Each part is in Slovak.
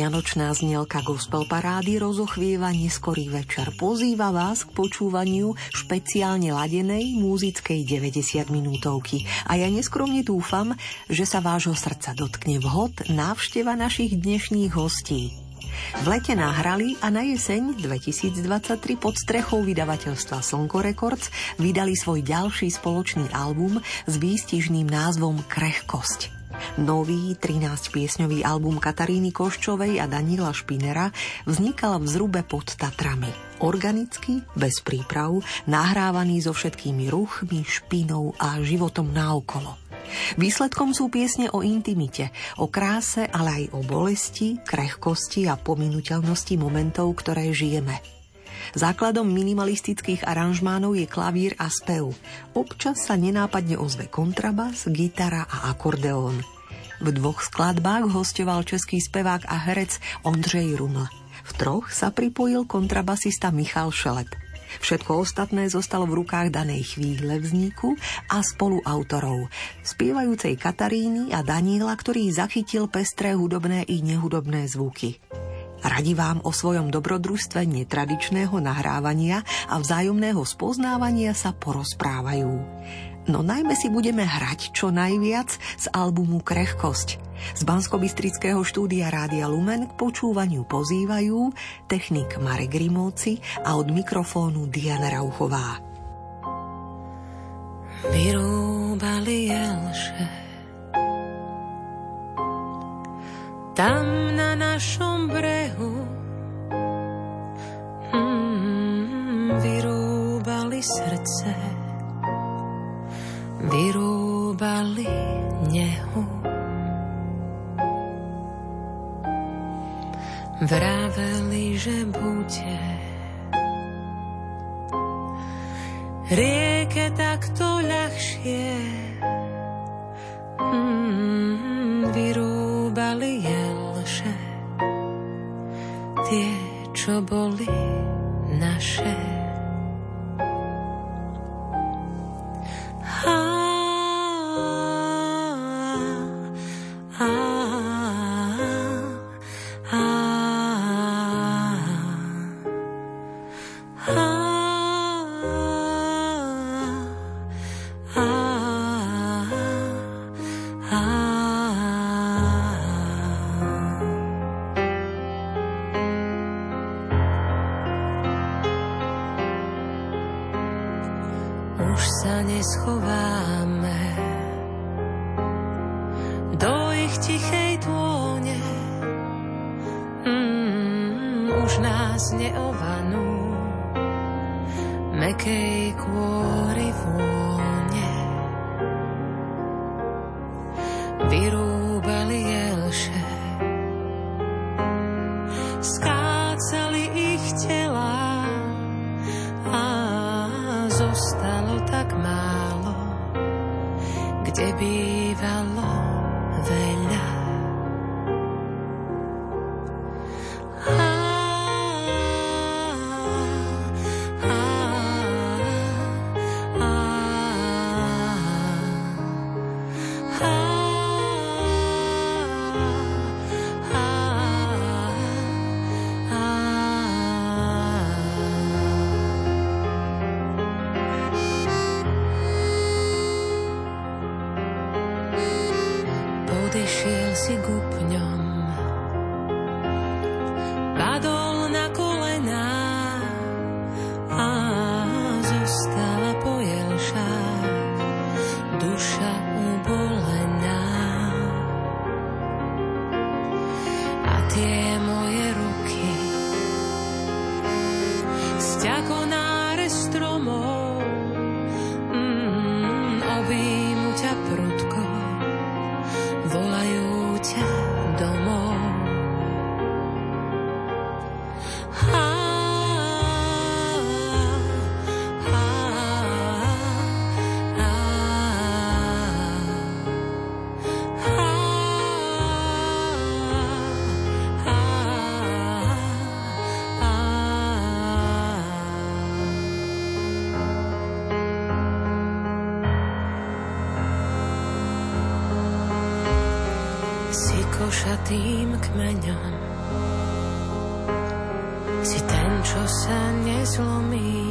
Vianočná znielka gospel parády rozochvieva neskorý večer. Pozýva vás k počúvaniu špeciálne ladenej múzickej 90 minútovky. A ja neskromne dúfam, že sa vášho srdca dotkne vhod návšteva našich dnešných hostí. V lete nahrali a na jeseň 2023 pod strechou vydavateľstva Slnko Records vydali svoj ďalší spoločný album s výstižným názvom Krehkosť. Nový 13-piesňový album Kataríny Koščovej a Daniela Špinera vznikal v zrube pod Tatrami. Organicky, bez príprav, nahrávaný so všetkými ruchmi, špinou a životom naokolo. Výsledkom sú piesne o intimite, o kráse, ale aj o bolesti, krehkosti a pominuteľnosti momentov, ktoré žijeme. Základom minimalistických aranžmánov je klavír a spev. Občas sa nenápadne ozve kontrabas, gitara a akordeón. V dvoch skladbách hostoval český spevák a herec Ondřej Ruml. V troch sa pripojil kontrabasista Michal Šelep. Všetko ostatné zostalo v rukách danej chvíle vzniku a spoluautorov, spievajúcej Kataríny a Daniela, ktorý zachytil pestré hudobné i nehudobné zvuky. Radi vám o svojom dobrodružstve netradičného nahrávania a vzájomného spoznávania sa porozprávajú. No najmä si budeme hrať čo najviac z albumu Krehkosť. Z bansko štúdia Rádia Lumen k počúvaniu pozývajú technik Marek Grimovci a od mikrofónu Diana Rauchová. Vyrúbali jelše tam na našom brehu. Hmm, vyrúbali srdce, vyrúbali nehu. Vraveli, že bude rieke takto ľahšie. Hmm, vyrúbali je tie, čo boli naše. košatým kmeňom. Si ten, čo sa nezlomí,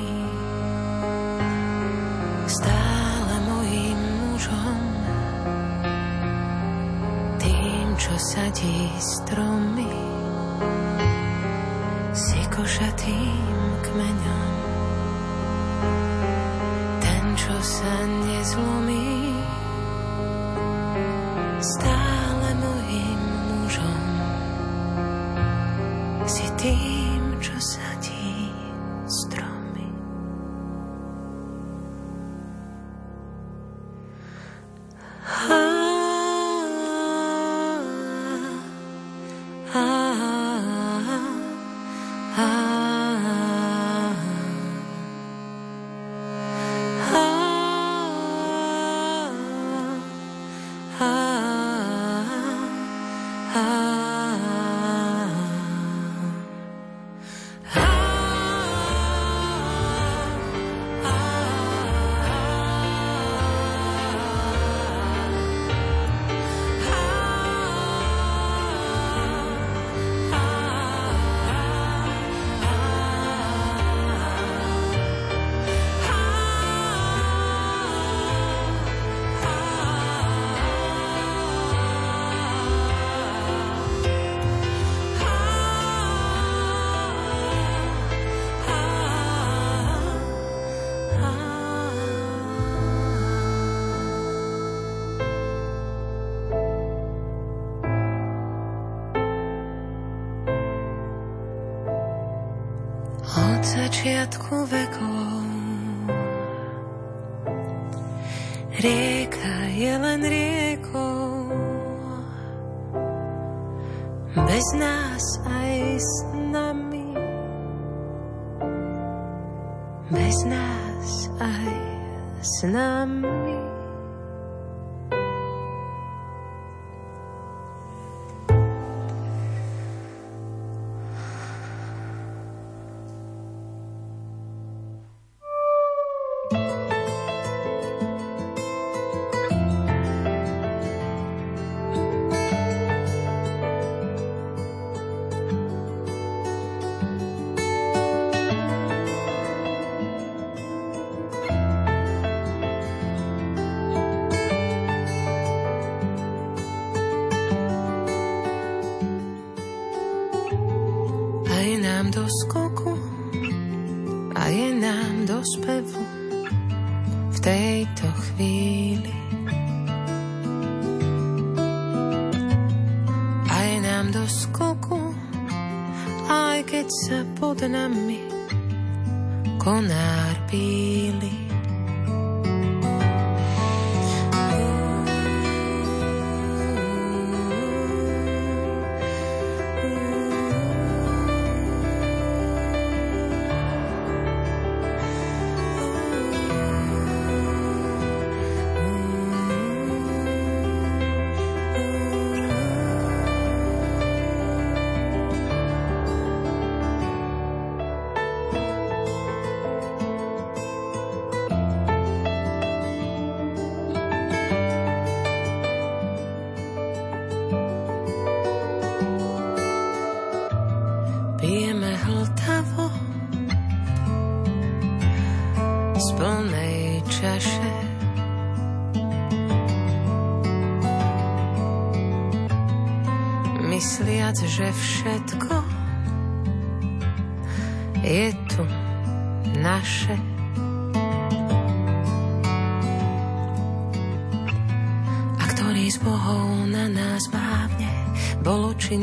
stále mojim mužom. Tým, čo sadí stromy, si košatým kmeňom. Ten, čo sa nezlomí, stále Od začiatku vekov. Rieka je len riekou. Bez nás aj s nami. Bez nás aj s nami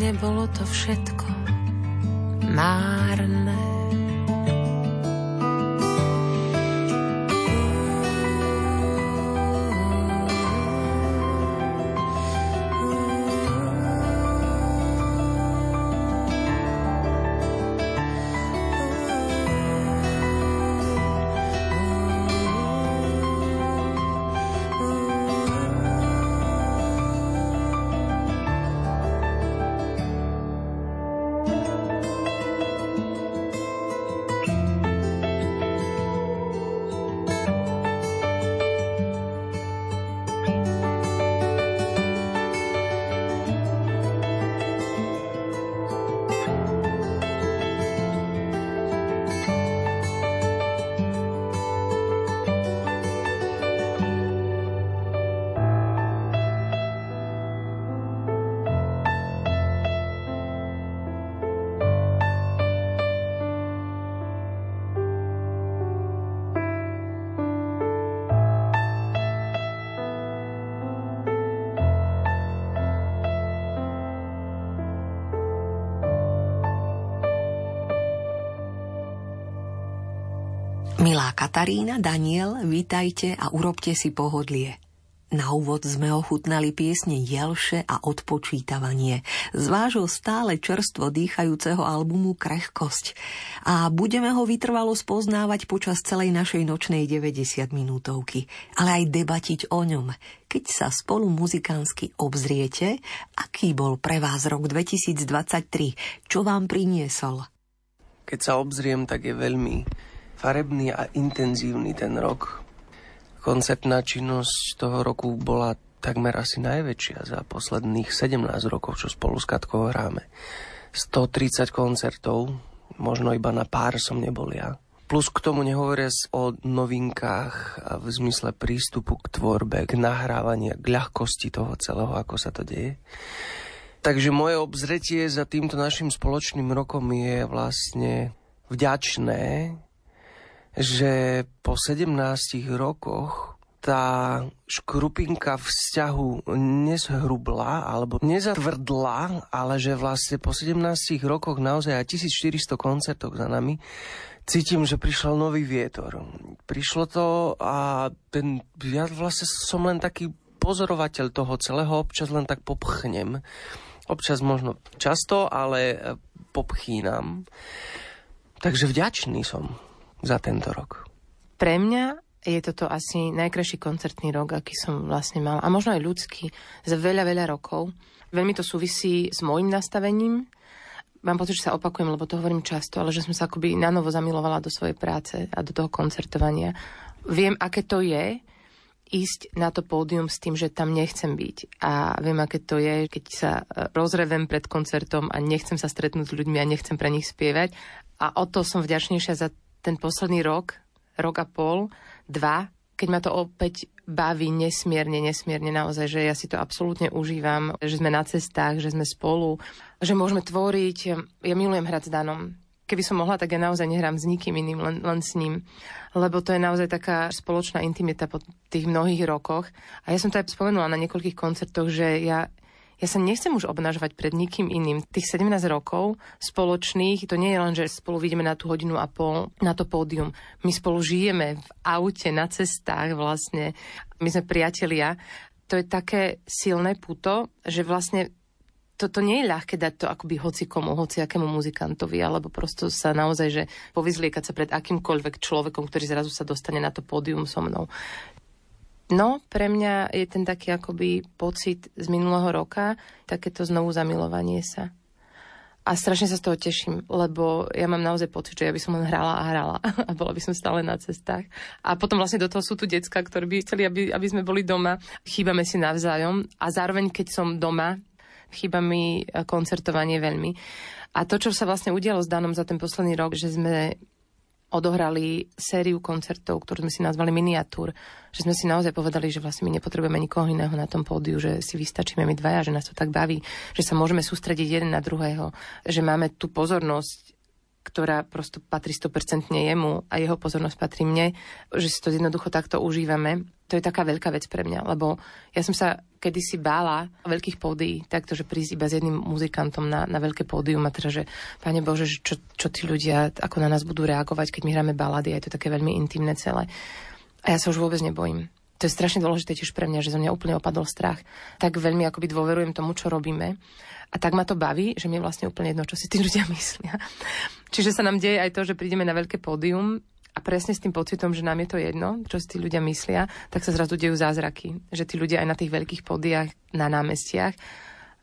nebolo to všetko Katarína, Daniel, vítajte a urobte si pohodlie. Na úvod sme ochutnali piesne Jelše a odpočítavanie z vášho stále čerstvo dýchajúceho albumu Krehkosť a budeme ho vytrvalo spoznávať počas celej našej nočnej 90 minútovky, ale aj debatiť o ňom, keď sa spolu muzikánsky obzriete, aký bol pre vás rok 2023, čo vám priniesol. Keď sa obzriem, tak je veľmi farebný a intenzívny ten rok, Koncertná činnosť toho roku bola takmer asi najväčšia za posledných 17 rokov, čo spolu s Katkou hráme. 130 koncertov, možno iba na pár som nebol ja. Plus k tomu nehovoria o novinkách v zmysle prístupu k tvorbe, k nahrávaniu, k ľahkosti toho celého, ako sa to deje. Takže moje obzretie za týmto našim spoločným rokom je vlastne vďačné že po 17 rokoch tá škrupinka vzťahu nezhrubla alebo nezatvrdla, ale že vlastne po 17 rokoch naozaj aj 1400 koncertov za nami cítim, že prišiel nový vietor. Prišlo to a ten, ja vlastne som len taký pozorovateľ toho celého, občas len tak popchnem. Občas možno často, ale popchínam. Takže vďačný som za tento rok? Pre mňa je toto asi najkrajší koncertný rok, aký som vlastne mal. A možno aj ľudský, za veľa, veľa rokov. Veľmi to súvisí s môjim nastavením. Mám pocit, že sa opakujem, lebo to hovorím často, ale že som sa akoby nanovo zamilovala do svojej práce a do toho koncertovania. Viem, aké to je ísť na to pódium s tým, že tam nechcem byť. A viem, aké to je, keď sa rozrevem pred koncertom a nechcem sa stretnúť s ľuďmi a nechcem pre nich spievať. A o to som vďačnejšia za ten posledný rok, rok a pol, dva, keď ma to opäť baví nesmierne, nesmierne naozaj, že ja si to absolútne užívam, že sme na cestách, že sme spolu, že môžeme tvoriť. Ja milujem hrať s Danom. Keby som mohla, tak ja naozaj nehrám s nikým iným, len, len s ním. Lebo to je naozaj taká spoločná intimita po tých mnohých rokoch. A ja som to aj spomenula na niekoľkých koncertoch, že ja, ja sa nechcem už obnažovať pred nikým iným. Tých 17 rokov spoločných, to nie je len, že spolu vidíme na tú hodinu a pol na to pódium. My spolu žijeme v aute, na cestách vlastne. My sme priatelia. To je také silné puto, že vlastne toto nie je ľahké dať to akoby hoci komu, hoci akému muzikantovi, alebo prosto sa naozaj, že povyzliekať sa pred akýmkoľvek človekom, ktorý zrazu sa dostane na to pódium so mnou. No, pre mňa je ten taký akoby pocit z minulého roka, takéto znovu zamilovanie sa. A strašne sa z toho teším, lebo ja mám naozaj pocit, že ja by som len hrala a hrala a bola by som stále na cestách. A potom vlastne do toho sú tu decka, ktorí by chceli, aby, aby sme boli doma. Chýbame si navzájom a zároveň, keď som doma, chýba mi koncertovanie veľmi. A to, čo sa vlastne udialo s Danom za ten posledný rok, že sme odohrali sériu koncertov, ktorú sme si nazvali miniatúr, že sme si naozaj povedali, že vlastne my nepotrebujeme nikoho iného na tom pódiu, že si vystačíme my dvaja, že nás to tak baví, že sa môžeme sústrediť jeden na druhého, že máme tú pozornosť ktorá prosto patrí 100% jemu a jeho pozornosť patrí mne, že si to jednoducho takto užívame. To je taká veľká vec pre mňa, lebo ja som sa kedysi bála veľkých pódií, takto, že prísť iba s jedným muzikantom na, na veľké pódium a teda, že Pane Bože, čo, čo tí ľudia, ako na nás budú reagovať, keď my hráme balady, a je to také veľmi intimné celé. A ja sa už vôbec nebojím. To je strašne dôležité tiež pre mňa, že zo mňa úplne opadol strach. Tak veľmi akoby dôverujem tomu, čo robíme. A tak ma to baví, že mi je vlastne úplne jedno, čo si tí ľudia myslia. Čiže sa nám deje aj to, že prídeme na veľké pódium a presne s tým pocitom, že nám je to jedno, čo si tí ľudia myslia, tak sa zrazu dejú zázraky. Že tí ľudia aj na tých veľkých pódiach, na námestiach,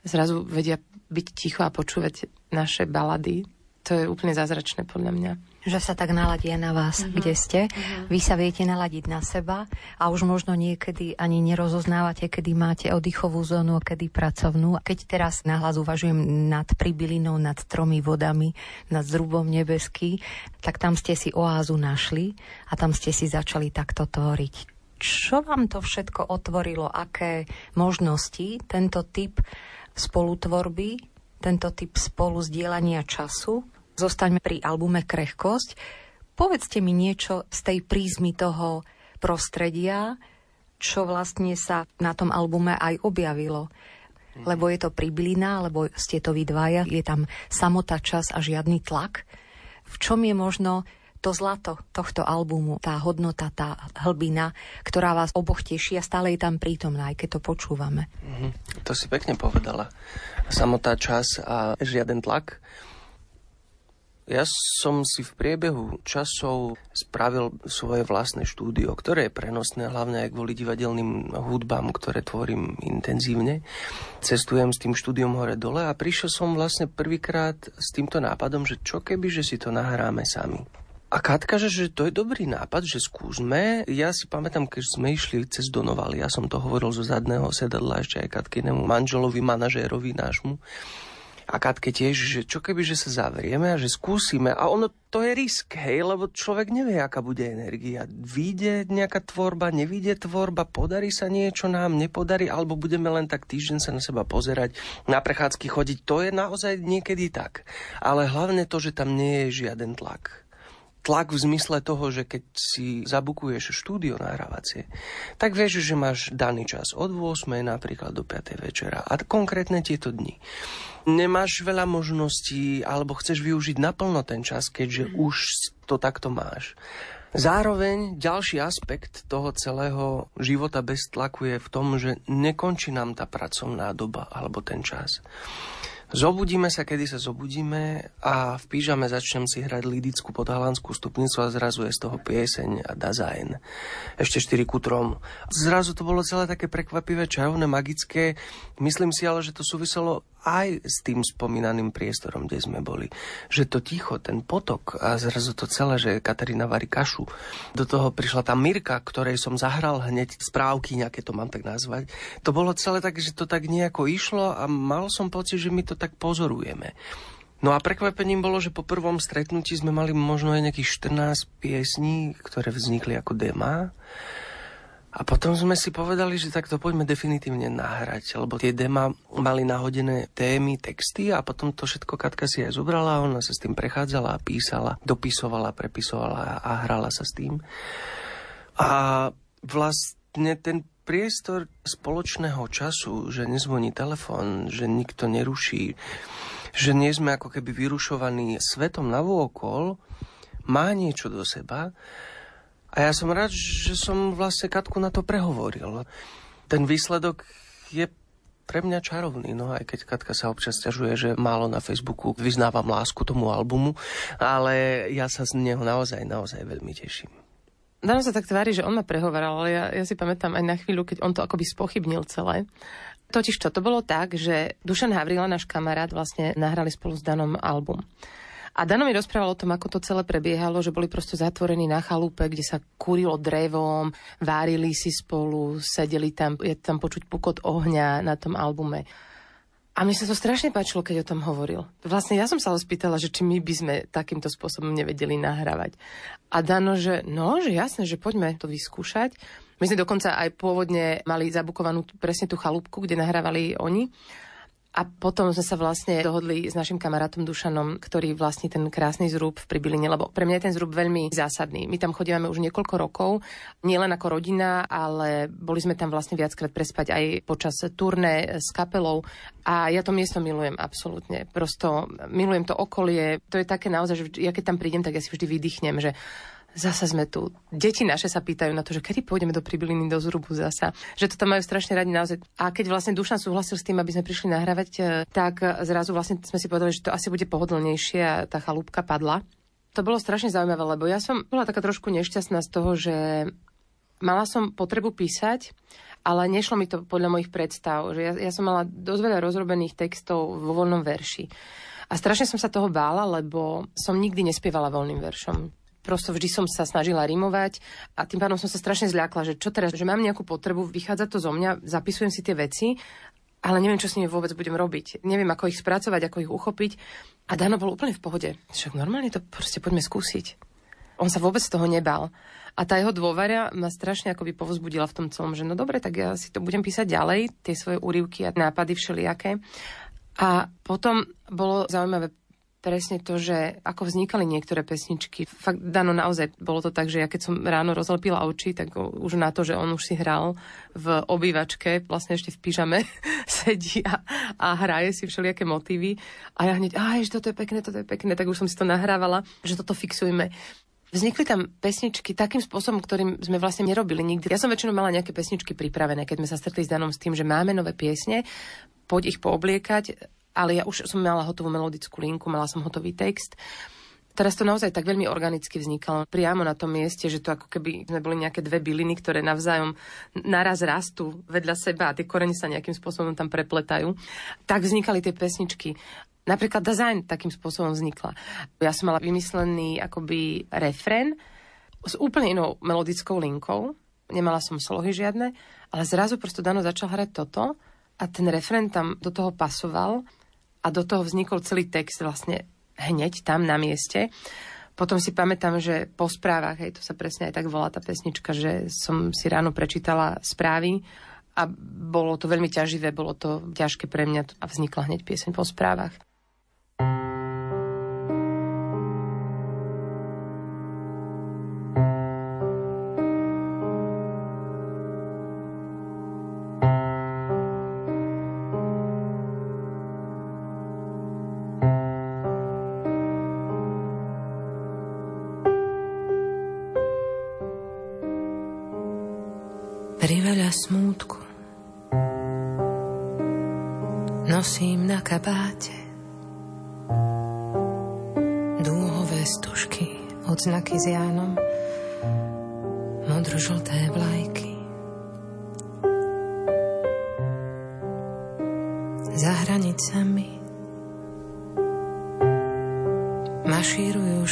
zrazu vedia byť ticho a počúvať naše balady. To je úplne zázračné podľa mňa že sa tak naladia na vás, uh-huh. kde ste. Uh-huh. Vy sa viete naladiť na seba a už možno niekedy ani nerozoznávate, kedy máte oddychovú zónu a kedy pracovnú. Keď teraz nahlas uvažujem nad pribylinou, nad tromi vodami, nad zrubom nebeský, tak tam ste si oázu našli a tam ste si začali takto tvoriť. Čo vám to všetko otvorilo? Aké možnosti tento typ spolutvorby, tento typ spolu zdieľania času Zostaňme pri albume Krehkosť. Povedzte mi niečo z tej prízmy toho prostredia, čo vlastne sa na tom albume aj objavilo. Mhm. Lebo je to priblina, lebo ste to vy dvaja, je tam samota čas a žiadny tlak. V čom je možno to zlato tohto albumu, tá hodnota, tá hlbina, ktorá vás oboch teší a stále je tam prítomná, aj keď to počúvame. Mm-hmm. To si pekne povedala. Samotá čas a žiaden tlak. Ja som si v priebehu časov spravil svoje vlastné štúdio, ktoré je prenosné hlavne aj kvôli divadelným hudbám, ktoré tvorím intenzívne. Cestujem s tým štúdiom hore-dole a prišiel som vlastne prvýkrát s týmto nápadom, že čo keby, že si to nahráme sami. A Katka, že, že to je dobrý nápad, že skúsme. Ja si pamätám, keď sme išli cez Donoval, ja som to hovoril zo zadného sedadla ešte aj Katkinému manželovi, manažérovi nášmu a Katke tiež, že čo keby, že sa zavrieme a že skúsime. A ono to je risk, hej, lebo človek nevie, aká bude energia. Výjde nejaká tvorba, nevíde tvorba, podarí sa niečo nám, nepodarí, alebo budeme len tak týždeň sa na seba pozerať, na prechádzky chodiť. To je naozaj niekedy tak. Ale hlavne to, že tam nie je žiaden tlak tlak v zmysle toho, že keď si zabukuješ štúdio nahrávacie, tak vieš, že máš daný čas od 8. napríklad do 5. večera a konkrétne tieto dni nemáš veľa možností alebo chceš využiť naplno ten čas, keďže mm. už to takto máš. Zároveň ďalší aspekt toho celého života bez tlaku je v tom, že nekončí nám tá pracovná doba alebo ten čas. Zobudíme sa, kedy sa zobudíme a v pížame začnem si hrať lidickú podhalanskú stupnicu a zrazu je z toho pieseň a dazajn. Ešte 4 kutrom. Zrazu to bolo celé také prekvapivé, čarovné, magické. Myslím si ale, že to súviselo aj s tým spomínaným priestorom, kde sme boli. Že to ticho, ten potok a zrazu to celé, že Katarína varí kašu. Do toho prišla tá Mirka, ktorej som zahral hneď správky, nejaké to mám tak nazvať. To bolo celé tak, že to tak nejako išlo a mal som pocit, že my to tak pozorujeme. No a prekvapením bolo, že po prvom stretnutí sme mali možno aj nejakých 14 piesní, ktoré vznikli ako dema. A potom sme si povedali, že tak to poďme definitívne nahrať, lebo tie dema mali nahodené témy, texty a potom to všetko Katka si aj zobrala, ona sa s tým prechádzala a písala, dopisovala, prepisovala a hrala sa s tým. A vlastne ten priestor spoločného času, že nezvoní telefón, že nikto neruší, že nie sme ako keby vyrušovaní svetom na vôkol, má niečo do seba a ja som rád, že som vlastne Katku na to prehovoril. Ten výsledok je pre mňa čarovný, no aj keď Katka sa občas ťažuje, že málo na Facebooku vyznávam lásku tomu albumu, ale ja sa z neho naozaj, naozaj veľmi teším. Dano sa tak tvári, že on ma prehovaral, ale ja, ja si pamätám aj na chvíľu, keď on to akoby spochybnil celé. Totiž čo, to bolo tak, že Dušan Havrila, náš kamarát, vlastne nahrali spolu s Danom album. A Dano mi rozprával o tom, ako to celé prebiehalo, že boli proste zatvorení na chalupe, kde sa kúrilo drevom, várili si spolu, sedeli tam, je tam počuť pukot ohňa na tom albume. A mne sa to strašne páčilo, keď o tom hovoril. Vlastne ja som sa ho spýtala, že či my by sme takýmto spôsobom nevedeli nahrávať. A Dano, že no, že jasné, že poďme to vyskúšať. My sme dokonca aj pôvodne mali zabukovanú presne tú chalúbku, kde nahrávali oni. A potom sme sa vlastne dohodli s našim kamarátom Dušanom, ktorý vlastní ten krásny zrúb v Pribiline, lebo pre mňa je ten zrúb veľmi zásadný. My tam chodíme už niekoľko rokov, nielen ako rodina, ale boli sme tam vlastne viackrát prespať aj počas turné s kapelou a ja to miesto milujem absolútne. Prosto milujem to okolie. To je také naozaj, že ja keď tam prídem, tak ja si vždy vydýchnem, že zasa sme tu. Deti naše sa pýtajú na to, že kedy pôjdeme do Pribiliny, do Zrubu zasa. Že to tam majú strašne radi naozaj. A keď vlastne Dušan súhlasil s tým, aby sme prišli nahrávať, e, tak zrazu vlastne sme si povedali, že to asi bude pohodlnejšie a tá chalúbka padla. To bolo strašne zaujímavé, lebo ja som bola taká trošku nešťastná z toho, že mala som potrebu písať, ale nešlo mi to podľa mojich predstav. Že ja, ja som mala dosť veľa rozrobených textov vo voľnom verši. A strašne som sa toho bála, lebo som nikdy nespievala voľným veršom prosto vždy som sa snažila rimovať a tým pádom som sa strašne zľakla, že čo teraz, že mám nejakú potrebu, vychádza to zo mňa, zapisujem si tie veci, ale neviem, čo s nimi vôbec budem robiť. Neviem, ako ich spracovať, ako ich uchopiť. A Dano bol úplne v pohode. Však normálne to proste poďme skúsiť. On sa vôbec toho nebal. A tá jeho dôvera ma strašne akoby povzbudila v tom celom, že no dobre, tak ja si to budem písať ďalej, tie svoje úrivky a nápady všelijaké. A potom bolo zaujímavé presne to, že ako vznikali niektoré pesničky. Fakt, Dano, naozaj bolo to tak, že ja keď som ráno rozlepila oči, tak už na to, že on už si hral v obývačke, vlastne ešte v pyžame, sedí a, a hraje si všelijaké motívy. A ja hneď, aj, že toto je pekné, toto je pekné, tak už som si to nahrávala, že toto fixujme. Vznikli tam pesničky takým spôsobom, ktorým sme vlastne nerobili nikdy. Ja som väčšinou mala nejaké pesničky pripravené, keď sme sa stretli s Danom s tým, že máme nové piesne, poď ich poobliekať, ale ja už som mala hotovú melodickú linku, mala som hotový text. Teraz to naozaj tak veľmi organicky vznikalo priamo na tom mieste, že to ako keby sme boli nejaké dve byliny, ktoré navzájom naraz rastú vedľa seba a tie korene sa nejakým spôsobom tam prepletajú. Tak vznikali tie pesničky. Napríklad design takým spôsobom vznikla. Ja som mala vymyslený akoby refren s úplne inou melodickou linkou. Nemala som slohy žiadne, ale zrazu prosto Dano začal hrať toto a ten refren tam do toho pasoval a do toho vznikol celý text vlastne hneď tam na mieste. Potom si pamätám, že po správach, hej, to sa presne aj tak volá tá pesnička, že som si ráno prečítala správy a bolo to veľmi ťaživé, bolo to ťažké pre mňa a vznikla hneď pieseň po správach.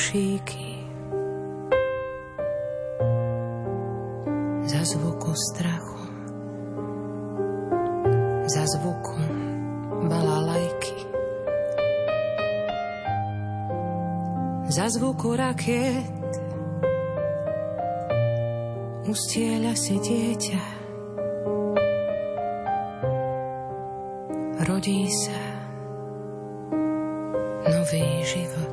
Mašírujú šíky za zvuku strachu za zvuku balalajky. Za zvuku rakiet ustieľa si dieťa. Rodí sa nový život.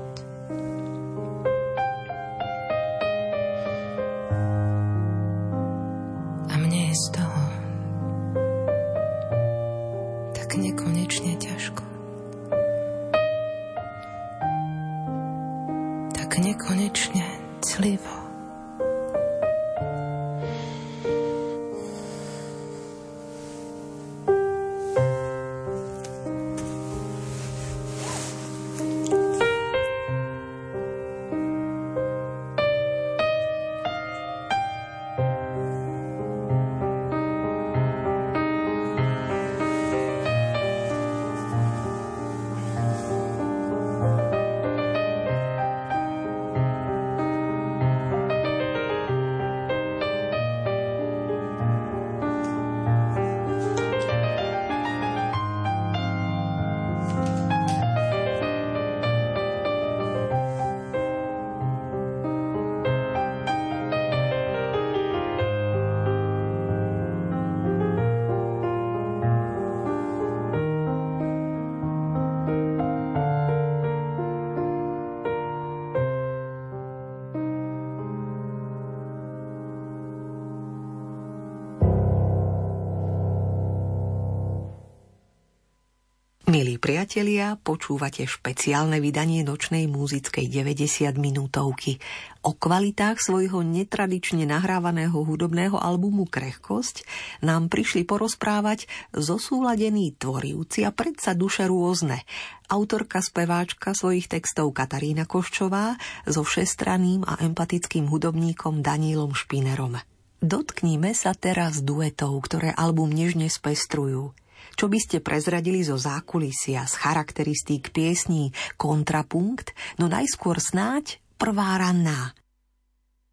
Milí priatelia, počúvate špeciálne vydanie nočnej múzickej 90 minútovky. O kvalitách svojho netradične nahrávaného hudobného albumu Krehkosť nám prišli porozprávať zosúladení tvorivci a predsa duše rôzne. Autorka speváčka svojich textov Katarína Koščová so všestraným a empatickým hudobníkom Danielom Špinerom. Dotkníme sa teraz duetov, ktoré album nežne spestrujú – čo by ste prezradili zo zákulisia, z charakteristík piesní Kontrapunkt, no najskôr snáď prvá ranná.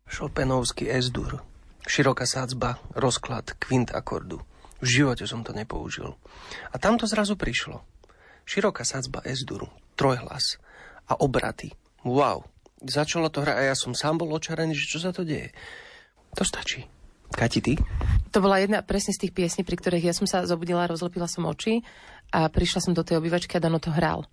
Šopenovský esdur, široká sádzba, rozklad, kvint akordu. V živote som to nepoužil. A tam to zrazu prišlo. Široká sádzba esduru, trojhlas a obraty. Wow, začalo to hrať a ja som sám bol očarený, že čo sa to deje. To stačí. Kati, ty? To bola jedna presne z tých piesní, pri ktorých ja som sa zobudila, rozlepila som oči a prišla som do tej obývačky a Dano to hral.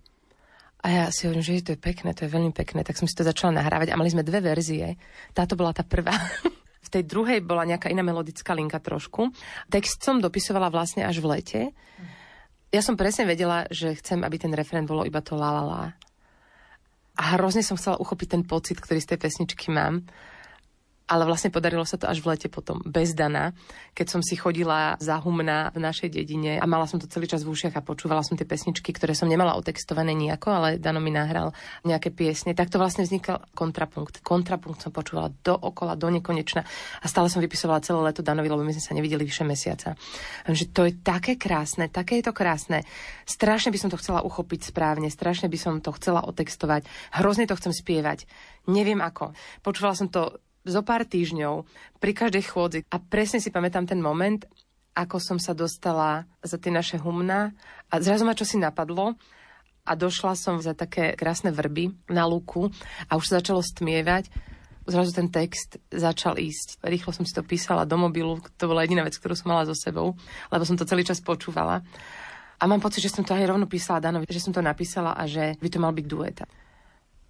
A ja si hovorím, že to je pekné, to je veľmi pekné, tak som si to začala nahrávať a mali sme dve verzie. Táto bola tá prvá. v tej druhej bola nejaká iná melodická linka trošku. Text som dopisovala vlastne až v lete. Ja som presne vedela, že chcem, aby ten referent bolo iba to la la la. A hrozne som chcela uchopiť ten pocit, ktorý z tej pesničky mám ale vlastne podarilo sa to až v lete potom, bez Dana, keď som si chodila za humna v našej dedine a mala som to celý čas v ušiach a počúvala som tie pesničky, ktoré som nemala otextované nejako, ale Dano mi nahral nejaké piesne. Tak to vlastne vznikal kontrapunkt. Kontrapunkt som počúvala dookola, do nekonečna a stále som vypisovala celé leto Danovi, lebo my sme sa nevideli vyše mesiaca. Že to je také krásne, také je to krásne. Strašne by som to chcela uchopiť správne, strašne by som to chcela otextovať, hrozne to chcem spievať. Neviem ako. Počúvala som to zo pár týždňov pri každej chôdzi. A presne si pamätám ten moment, ako som sa dostala za tie naše humna a zrazu ma čo si napadlo a došla som za také krásne vrby na luku a už sa začalo stmievať. Zrazu ten text začal ísť. Rýchlo som si to písala do mobilu, to bola jediná vec, ktorú som mala so sebou, lebo som to celý čas počúvala. A mám pocit, že som to aj rovno písala Danovi, že som to napísala a že by to mal byť dueta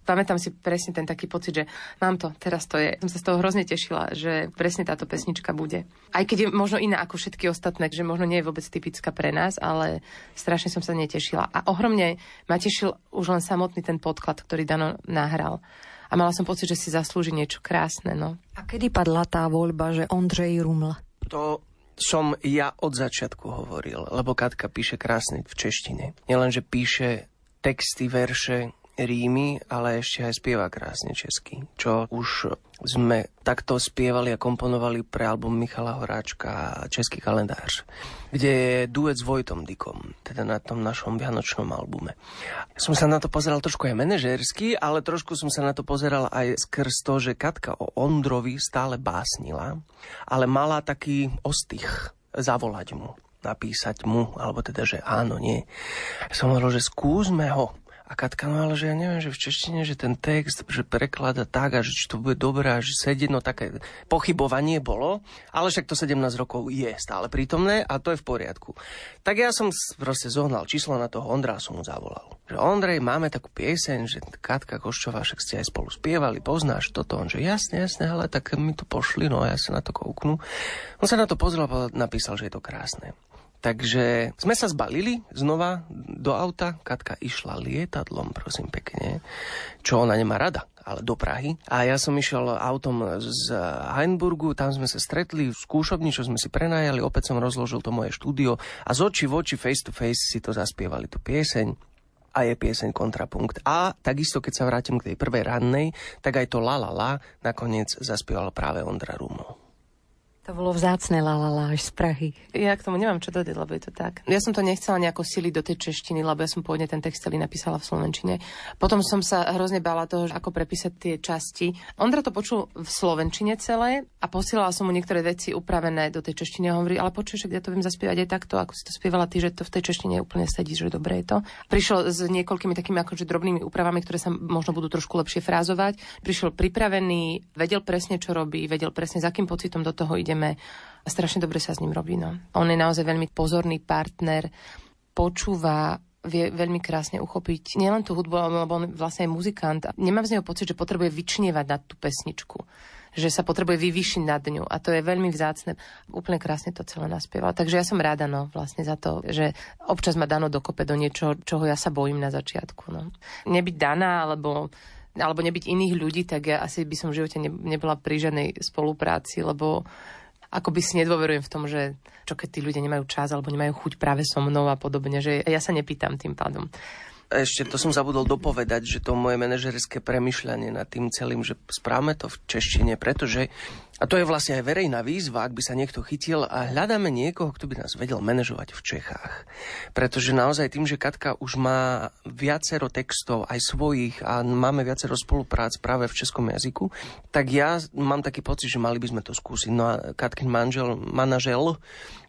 pamätám si presne ten taký pocit, že mám to, teraz to je. Som sa z toho hrozne tešila, že presne táto pesnička bude. Aj keď je možno iná ako všetky ostatné, že možno nie je vôbec typická pre nás, ale strašne som sa netešila. A ohromne ma tešil už len samotný ten podklad, ktorý Dano nahral. A mala som pocit, že si zaslúži niečo krásne. No. A kedy padla tá voľba, že Ondřej Ruml? To som ja od začiatku hovoril, lebo Katka píše krásne v češtine. Nielen, že píše texty, verše, rímy, ale ešte aj spieva krásne česky, čo už sme takto spievali a komponovali pre album Michala Horáčka Český kalendář, kde je duet s Vojtom Dikom, teda na tom našom vianočnom albume. Som sa na to pozeral trošku aj manažersky, ale trošku som sa na to pozeral aj skrz to, že Katka o Ondrovi stále básnila, ale mala taký ostých zavolať mu napísať mu, alebo teda, že áno, nie. Som hovoril, že skúsme ho a Katka, no ale že ja neviem, že v češtine, že ten text, že preklada tak a že či to bude dobré a že sedieť, no také pochybovanie bolo, ale však to 17 rokov je stále prítomné a to je v poriadku. Tak ja som proste zohnal číslo na toho Ondra a som mu zavolal. Že Ondrej, máme takú pieseň, že Katka Koščová, však ste aj spolu spievali, poznáš toto? On, že jasne, jasne, ale tak mi to pošli, no ja sa na to kouknu. On sa na to pozrel a napísal, že je to krásne. Takže sme sa zbalili znova do auta. Katka išla lietadlom, prosím pekne, čo ona nemá rada, ale do Prahy. A ja som išiel autom z Heinburgu, tam sme sa stretli v skúšobni, čo sme si prenajali, opäť som rozložil to moje štúdio a z oči v oči, face to face si to zaspievali, tú pieseň a je pieseň Kontrapunkt. A takisto, keď sa vrátim k tej prvej rannej, tak aj to La La La nakoniec zaspieval práve Ondra Ruml. To bolo vzácne lalala až z Prahy. Ja k tomu nemám čo dodať, lebo je to tak. Ja som to nechcela nejako siliť do tej češtiny, lebo ja som pôvodne ten text celý napísala v slovenčine. Potom som sa hrozne bála toho, ako prepísať tie časti. Ondra to počul v slovenčine celé a posielala som mu niektoré veci upravené do tej češtiny a hovorí, ale počuješ, ja to viem zaspievať aj takto, ako si to spievala ty, že to v tej češtine úplne sedí, že dobre je to. Prišiel s niekoľkými takými akože drobnými úpravami, ktoré sa možno budú trošku lepšie frázovať. Prišiel pripravený, vedel presne, čo robí, vedel presne, za akým pocitom do toho ide ideme a strašne dobre sa s ním robí. No. On je naozaj veľmi pozorný partner, počúva, vie veľmi krásne uchopiť nielen tú hudbu, lebo on vlastne je muzikant. Nemám z neho pocit, že potrebuje vyčnievať na tú pesničku že sa potrebuje vyvýšiť nad ňu a to je veľmi vzácne. Úplne krásne to celé naspieval. Takže ja som ráda no, vlastne za to, že občas ma dano dokope do niečoho, čoho ja sa bojím na začiatku. No. Nebyť daná, alebo alebo nebyť iných ľudí, tak ja asi by som v živote nebola pri žiadnej spolupráci, lebo ako by si nedôverujem v tom, že čo keď tí ľudia nemajú čas alebo nemajú chuť práve so mnou a podobne, že ja sa nepýtam tým pádom. Ešte to som zabudol dopovedať, že to moje manažerské premyšľanie nad tým celým, že správame to v češtine, pretože a to je vlastne aj verejná výzva, ak by sa niekto chytil a hľadáme niekoho, kto by nás vedel manažovať v Čechách. Pretože naozaj tým, že Katka už má viacero textov, aj svojich a máme viacero spoluprác práve v českom jazyku, tak ja mám taký pocit, že mali by sme to skúsiť. No a Katkin manžel, manažel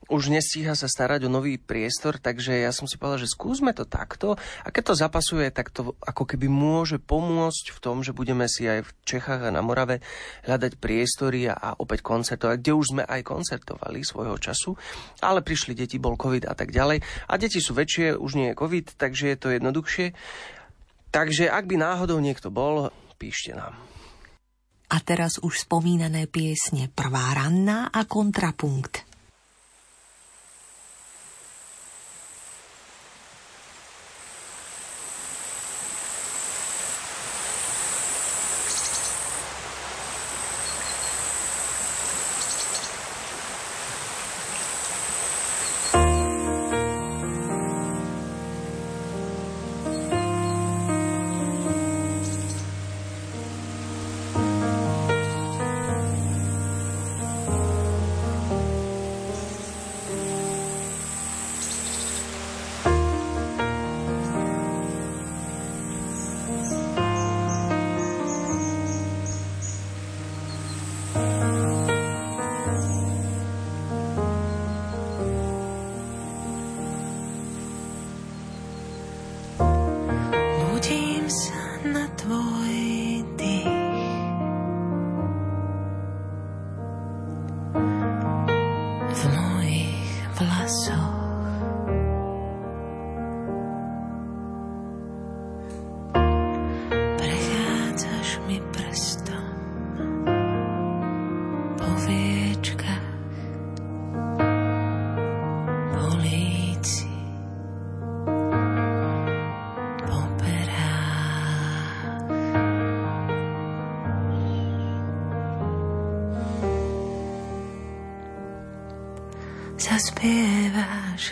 už nestíha sa starať o nový priestor, takže ja som si povedal, že skúsme to takto a keď to zapasuje, tak to ako keby môže pomôcť v tom, že budeme si aj v Čechách a na Morave hľadať priestory a opäť koncertovať, kde už sme aj koncertovali svojho času, ale prišli deti, bol COVID a tak ďalej a deti sú väčšie, už nie je COVID, takže je to jednoduchšie. Takže ak by náhodou niekto bol, píšte nám. A teraz už spomínané piesne Prvá ranná a Kontrapunkt.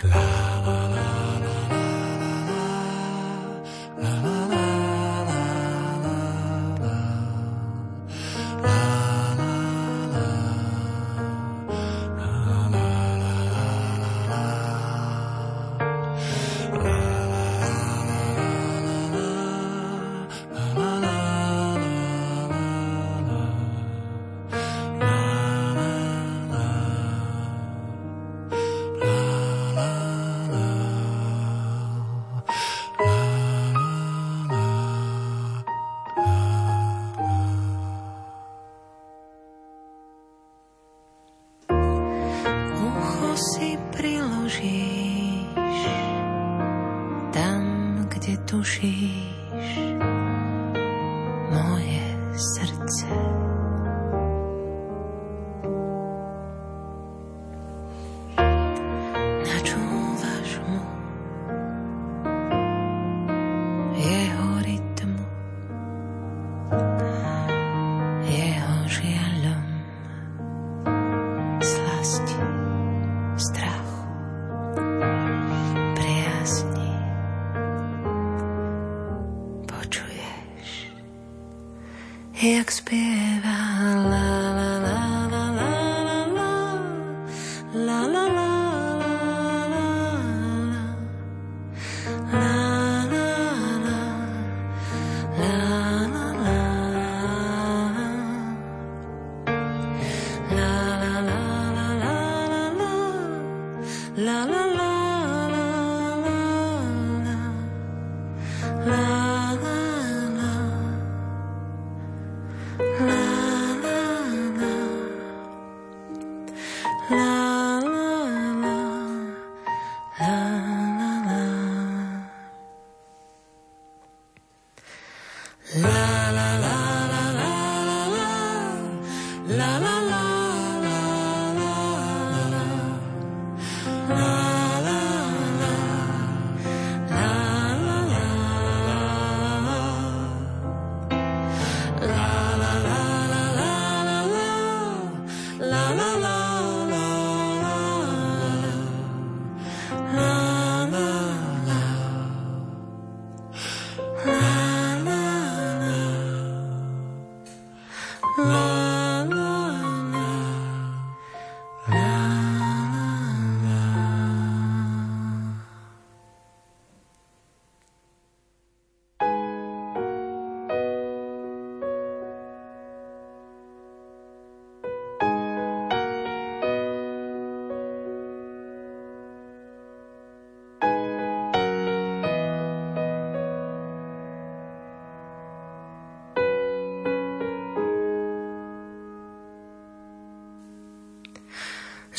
Love.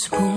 Spoon.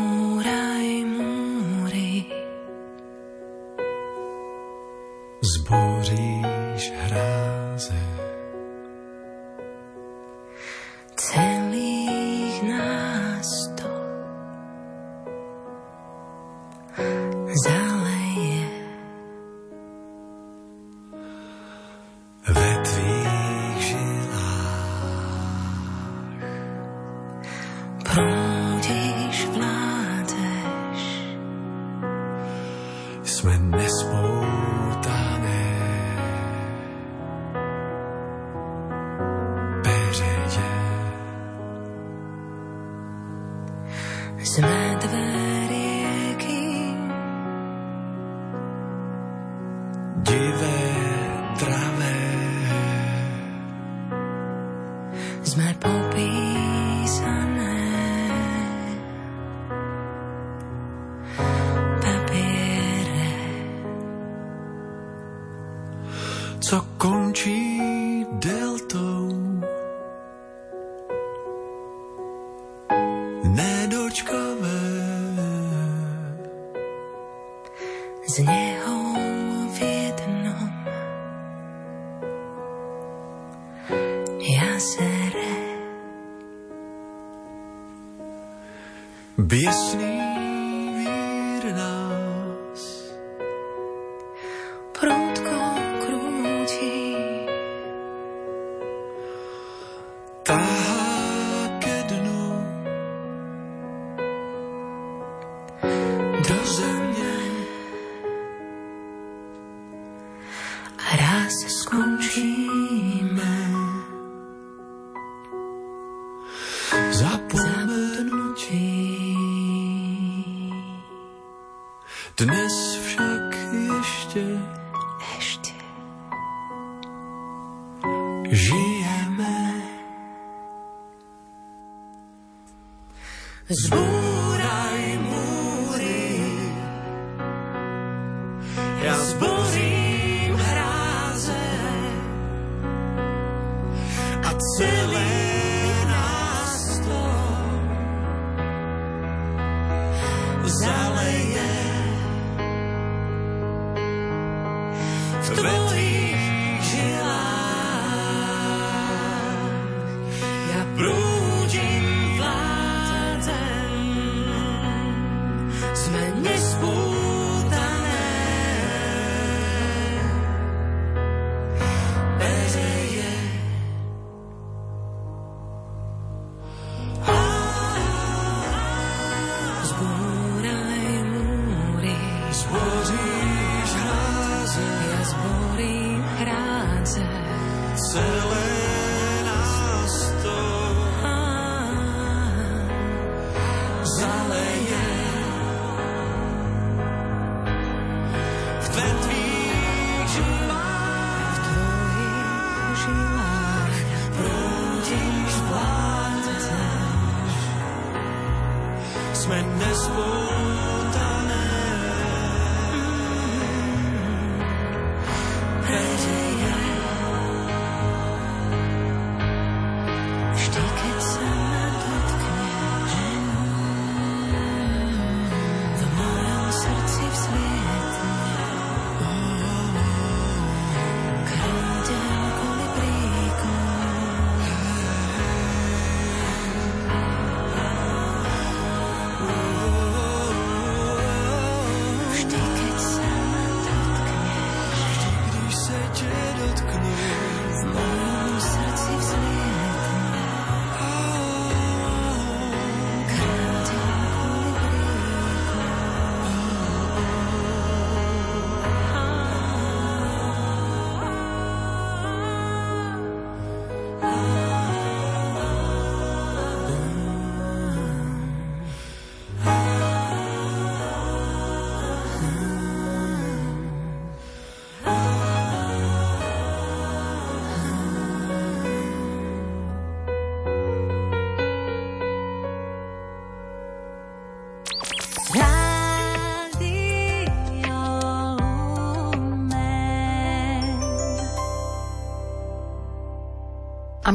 Z neho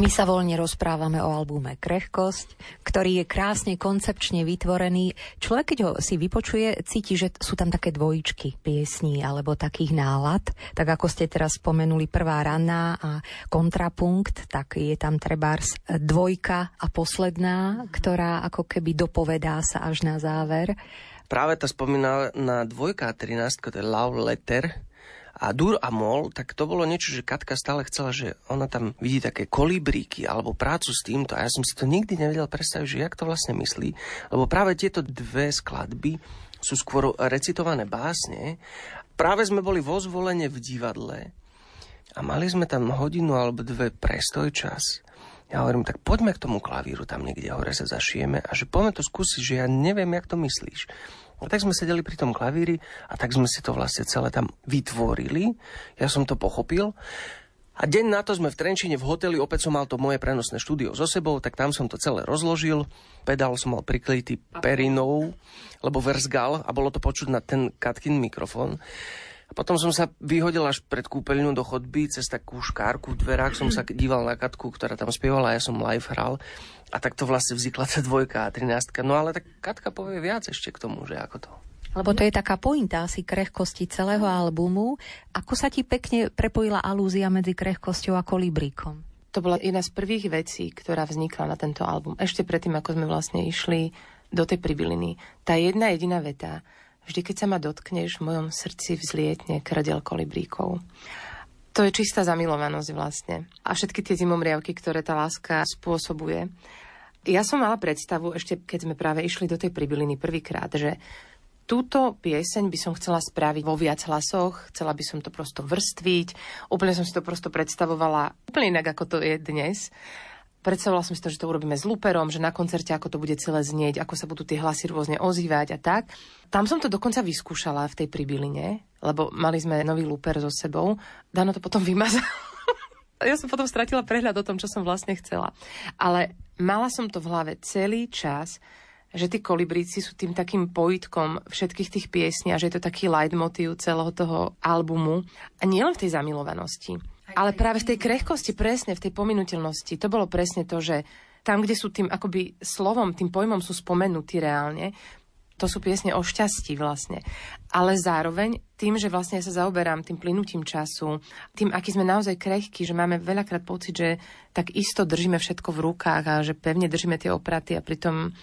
my sa voľne rozprávame o albume Krehkosť, ktorý je krásne koncepčne vytvorený. Človek, keď ho si vypočuje, cíti, že sú tam také dvojičky piesní alebo takých nálad. Tak ako ste teraz spomenuli prvá ranná a kontrapunkt, tak je tam trebárs dvojka a posledná, ktorá ako keby dopovedá sa až na záver. Práve tá spomínaná dvojka a 13, to je Love Letter, a dur a mol, tak to bolo niečo, že Katka stále chcela, že ona tam vidí také kolibríky alebo prácu s týmto a ja som si to nikdy nevedel predstaviť, že jak to vlastne myslí, lebo práve tieto dve skladby sú skôr recitované básne. Práve sme boli vo zvolenie v divadle a mali sme tam hodinu alebo dve prestoj čas. Ja hovorím, tak poďme k tomu klavíru, tam niekde hore sa zašijeme a že poďme to skúsiť, že ja neviem, jak to myslíš. A tak sme sedeli pri tom klavíri a tak sme si to vlastne celé tam vytvorili. Ja som to pochopil. A deň na to sme v Trenčine v hoteli, opäť som mal to moje prenosné štúdio so sebou, tak tam som to celé rozložil. Pedál som mal prikrytý perinou, lebo verzgal a bolo to počuť na ten Katkin mikrofón. Potom som sa vyhodil až pred kúpeľňu do chodby, cez takú škárku v dverách som sa díval na Katku, ktorá tam spievala a ja som live hral. A tak to vlastne vznikla tá dvojka a trináctka. No ale tak Katka povie viac ešte k tomu, že ako to. Lebo to je taká pointa asi krehkosti celého albumu. Ako sa ti pekne prepojila alúzia medzi krehkosťou a kolibríkom? To bola jedna z prvých vecí, ktorá vznikla na tento album. Ešte predtým, ako sme vlastne išli do tej pribiliny. Tá jedna jediná veta, vždy keď sa ma dotkneš, v mojom srdci vzlietne krdel kolibríkov. To je čistá zamilovanosť vlastne. A všetky tie zimomriavky, ktoré tá láska spôsobuje. Ja som mala predstavu, ešte keď sme práve išli do tej pribiliny prvýkrát, že túto pieseň by som chcela spraviť vo viac hlasoch, chcela by som to prosto vrstviť, úplne som si to prosto predstavovala úplne inak, ako to je dnes. Predstavovala som si to, že to urobíme s lúperom, že na koncerte ako to bude celé znieť, ako sa budú tie hlasy rôzne ozývať a tak. Tam som to dokonca vyskúšala v tej pribyline, lebo mali sme nový lúper so sebou. Dano to potom vymazal. ja som potom stratila prehľad o tom, čo som vlastne chcela. Ale mala som to v hlave celý čas, že tí kolibríci sú tým takým pojitkom všetkých tých piesní a že je to taký leitmotív celého toho albumu. A nielen v tej zamilovanosti, ale práve v tej krehkosti, presne v tej pominuteľnosti. To bolo presne to, že tam, kde sú tým akoby slovom, tým pojmom sú spomenutí reálne, to sú piesne o šťastí vlastne. Ale zároveň tým, že vlastne ja sa zaoberám tým plynutím času, tým, aký sme naozaj krehkí, že máme veľakrát pocit, že tak isto držíme všetko v rukách a že pevne držíme tie opraty a pritom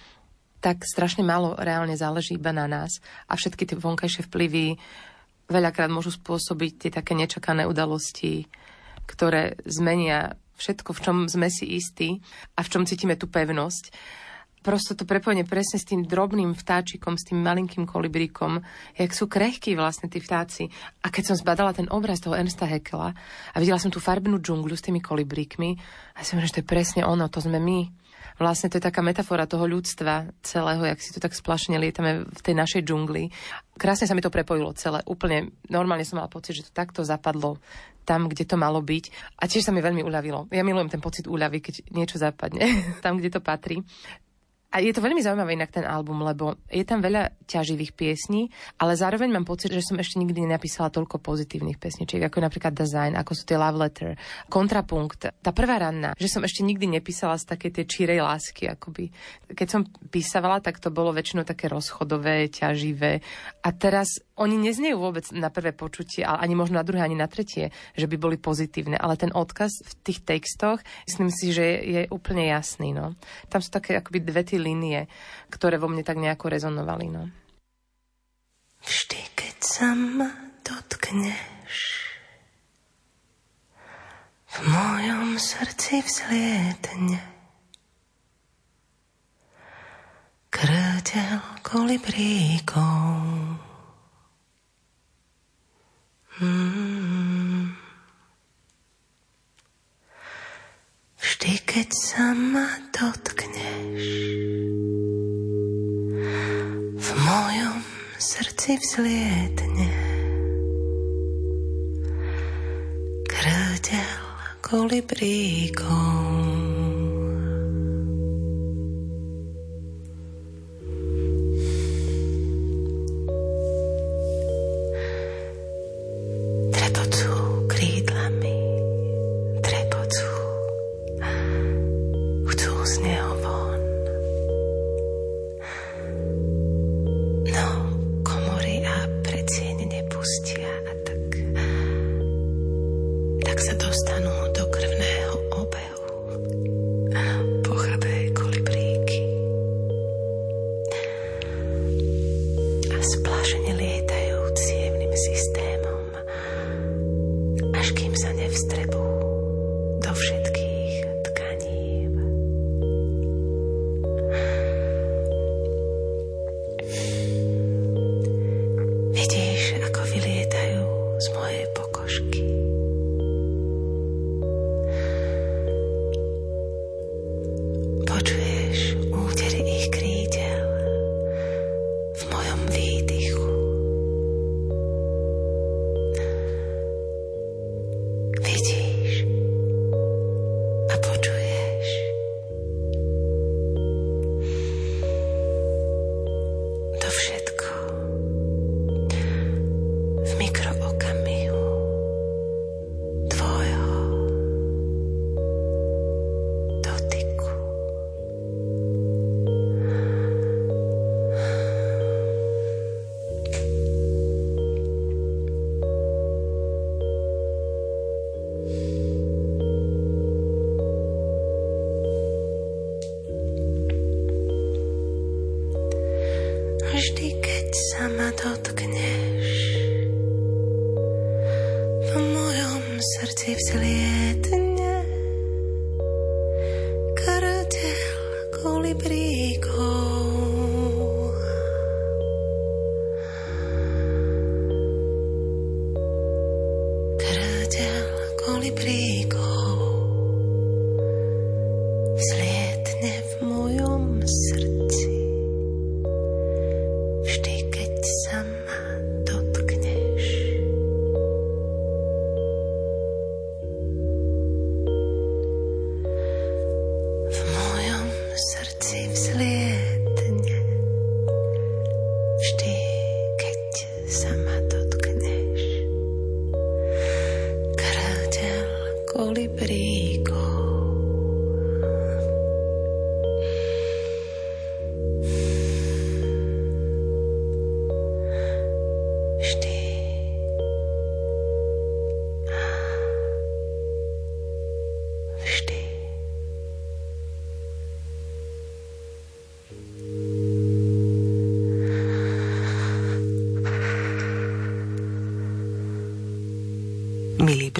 tak strašne málo reálne záleží iba na nás a všetky tie vonkajšie vplyvy veľakrát môžu spôsobiť tie také nečakané udalosti, ktoré zmenia všetko, v čom sme si istí a v čom cítime tú pevnosť. Prosto to prepojenie presne s tým drobným vtáčikom, s tým malinkým kolibríkom, jak sú krehkí vlastne tí vtáci. A keď som zbadala ten obraz toho Ernsta Hekela a videla som tú farbnú džungľu s tými kolibríkmi, a som že to je presne ono, to sme my vlastne to je taká metafora toho ľudstva celého, jak si to tak splašne lietame v tej našej džungli. Krásne sa mi to prepojilo celé. Úplne normálne som mala pocit, že to takto zapadlo tam, kde to malo byť. A tiež sa mi veľmi uľavilo. Ja milujem ten pocit úľavy, keď niečo zapadne tam, kde to patrí. A je to veľmi zaujímavé inak ten album, lebo je tam veľa ťaživých piesní, ale zároveň mám pocit, že som ešte nikdy nenapísala toľko pozitívnych pesničiek, ako napríklad Design, ako sú tie Love Letter, Kontrapunkt. Tá prvá ranná, že som ešte nikdy nepísala z také tie čírej lásky, akoby. Keď som písavala, tak to bolo väčšinou také rozchodové, ťaživé. A teraz oni neznejú vôbec na prvé počutie, ale ani možno na druhé, ani na tretie, že by boli pozitívne. Ale ten odkaz v tých textoch, myslím si, že je, je úplne jasný. No. Tam sú také akoby dve tie línie, ktoré vo mne tak nejako rezonovali. No. Vždy, keď sa ma dotkneš, v mojom srdci vzlietne krdeľ kolibríkov. Hmm. Vždy, keď sa ma dotkneš, v mojom srdci vzlietne kolibríkom. kolibríkov.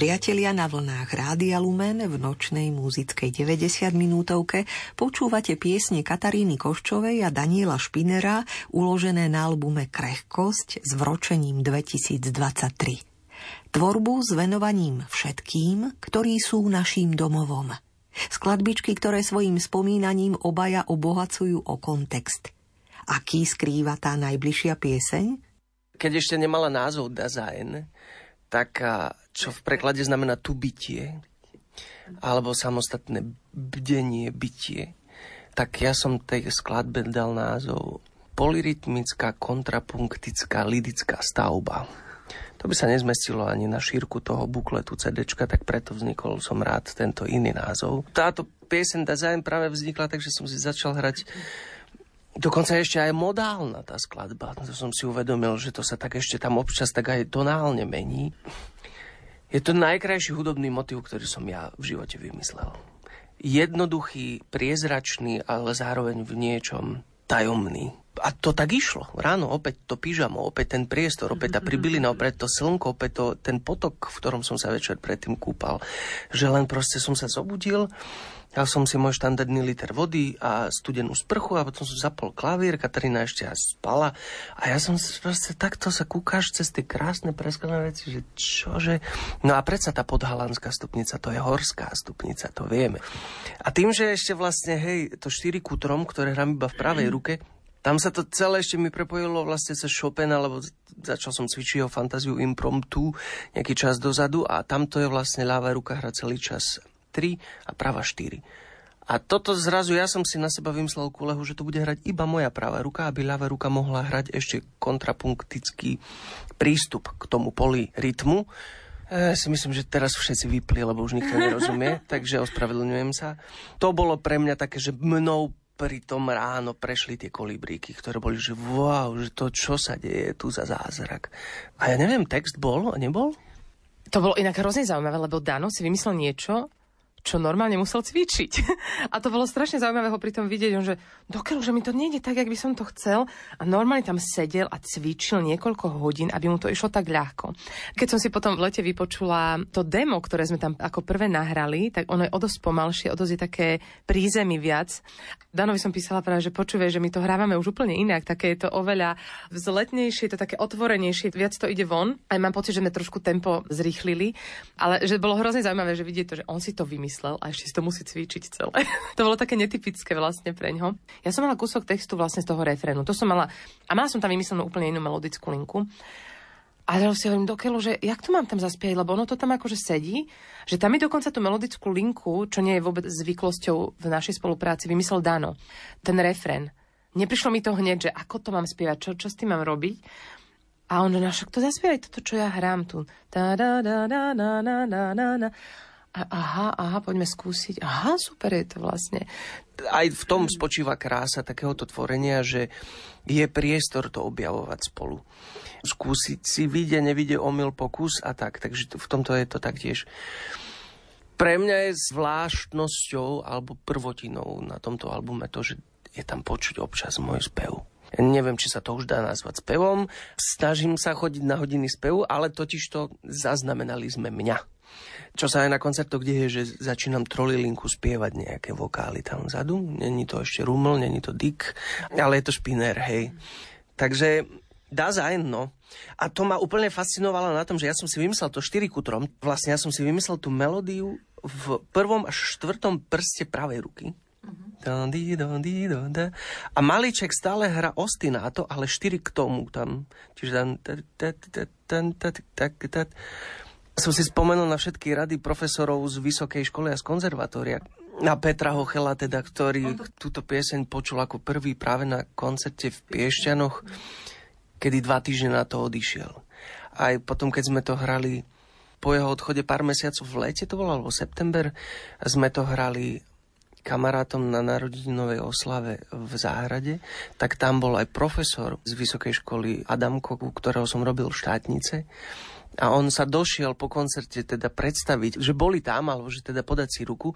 Priatelia, na vlnách Rádia Lumen v nočnej muzickej 90 minútovke počúvate piesne Kataríny Koščovej a Daniela Špinera uložené na albume Krehkosť s vročením 2023. Tvorbu s venovaním všetkým, ktorí sú naším domovom. Skladbičky, ktoré svojim spomínaním obaja obohacujú o kontext. Aký skrýva tá najbližšia pieseň? Keď ešte nemala názov Dasein, tak čo v preklade znamená tu bytie, alebo samostatné bdenie, bytie, tak ja som tej skladbe dal názov polyrytmická, kontrapunktická, lidická stavba. To by sa nezmestilo ani na šírku toho bukletu CD, tak preto vznikol som rád tento iný názov. Táto piesen Dasein práve vznikla, takže som si začal hrať Dokonca ešte aj modálna tá skladba. To som si uvedomil, že to sa tak ešte tam občas tak aj tonálne mení. Je to najkrajší hudobný motiv, ktorý som ja v živote vymyslel. Jednoduchý, priezračný, ale zároveň v niečom tajomný. A to tak išlo. Ráno opäť to pyžamo, opäť ten priestor, opäť tá pribilina, opäť to slnko, opäť to, ten potok, v ktorom som sa večer predtým kúpal. Že len proste som sa zobudil, Dal som si môj štandardný liter vody a studenú sprchu a potom som zapol klavír, Katarína ešte aj spala. A ja som proste takto sa kúkaš cez tie krásne preskladané veci, že čože... No a predsa tá podhalanská stupnica, to je horská stupnica, to vieme. A tým, že ešte vlastne, hej, to štyri kútrom, ktoré hrám iba v pravej ruke, tam sa to celé ešte mi prepojilo vlastne cez Chopina, lebo začal som cvičiť jeho fantáziu impromptu nejaký čas dozadu a tamto je vlastne ľavá ruka hra celý čas 3 a prava 4. A toto zrazu ja som si na seba vymyslel kulehu, že to bude hrať iba moja práva ruka, aby ľavá ruka mohla hrať ešte kontrapunktický prístup k tomu poli rytmu. Ja si myslím, že teraz všetci vypli, lebo už nikto nerozumie, takže ospravedlňujem sa. To bolo pre mňa také, že mnou pri tom ráno prešli tie kolibríky, ktoré boli, že wow, že to čo sa deje tu za zázrak. A ja neviem, text bol, nebol? To bolo inak hrozne zaujímavé, lebo Dano si vymyslel niečo, čo normálne musel cvičiť. A to bolo strašne zaujímavé ho pri tom vidieť, že dokiaľ, že mi to nejde tak, jak by som to chcel. A normálne tam sedel a cvičil niekoľko hodín, aby mu to išlo tak ľahko. Keď som si potom v lete vypočula to demo, ktoré sme tam ako prvé nahrali, tak ono je o dosť pomalšie, o dosť je také prízemy viac. Danovi som písala práve, že počuje, že my to hrávame už úplne inak, také je to oveľa vzletnejšie, to také otvorenejšie, viac to ide von. Aj mám pocit, že sme trošku tempo zrýchlili, ale že bolo hrozne zaujímavé, že vidieť to, že on si to vymyslel a ešte si to musí cvičiť celé. to bolo také netypické vlastne pre ňo. Ja som mala kúsok textu vlastne z toho refrénu. To som mala, a mala som tam vymyslenú úplne inú melodickú linku. A ja si hovorím do že jak to mám tam zaspievať, lebo ono to tam akože sedí, že tam mi dokonca tú melodickú linku, čo nie je vôbec zvyklosťou v našej spolupráci, vymyslel Dano. Ten refrén. Neprišlo mi to hneď, že ako to mám spievať, čo, čo s tým mám robiť. A on, že no však to zaspievaj toto, čo ja hrám tu. Da, da, da, da, da, da, da, da. Aha, aha, poďme skúsiť. Aha, super je to vlastne. Aj v tom spočíva krása takéhoto tvorenia, že je priestor to objavovať spolu. Skúsiť si, vidie, nevidie, omyl, pokus a tak. Takže v tomto je to taktiež. Pre mňa je zvláštnosťou alebo prvotinou na tomto albume to, že je tam počuť občas môj spev. Neviem, či sa to už dá nazvať spevom. Snažím sa chodiť na hodiny spevu, ale totiž to zaznamenali sme mňa Čo sa aj na koncertoch deje, že začínam trolilinku spievať nejaké vokály tam vzadu. Není to ešte ruml, není to dik, ale je to špiner, hej. Takže dá zájem, no. A to ma úplne fascinovalo na tom, že ja som si vymyslel to kutrom. Vlastne ja som si vymyslel tú melódiu v prvom až štvrtom prste pravej ruky. A Malíček stále hra ostináto, ale štyri k tomu tam. Čiže tam... Som si spomenul na všetky rady profesorov z vysokej školy a z konzervatória. Na Petra Hochela, teda, ktorý túto pieseň počul ako prvý práve na koncerte v Piešťanoch, kedy dva týždne na to odišiel. Aj potom, keď sme to hrali po jeho odchode pár mesiacov v lete, to bolo, alebo september, sme to hrali kamarátom na narodinovej oslave v záhrade, tak tam bol aj profesor z vysokej školy Adamko, u ktorého som robil štátnice. A on sa došiel po koncerte teda predstaviť, že boli tam, alebo že teda podať si ruku.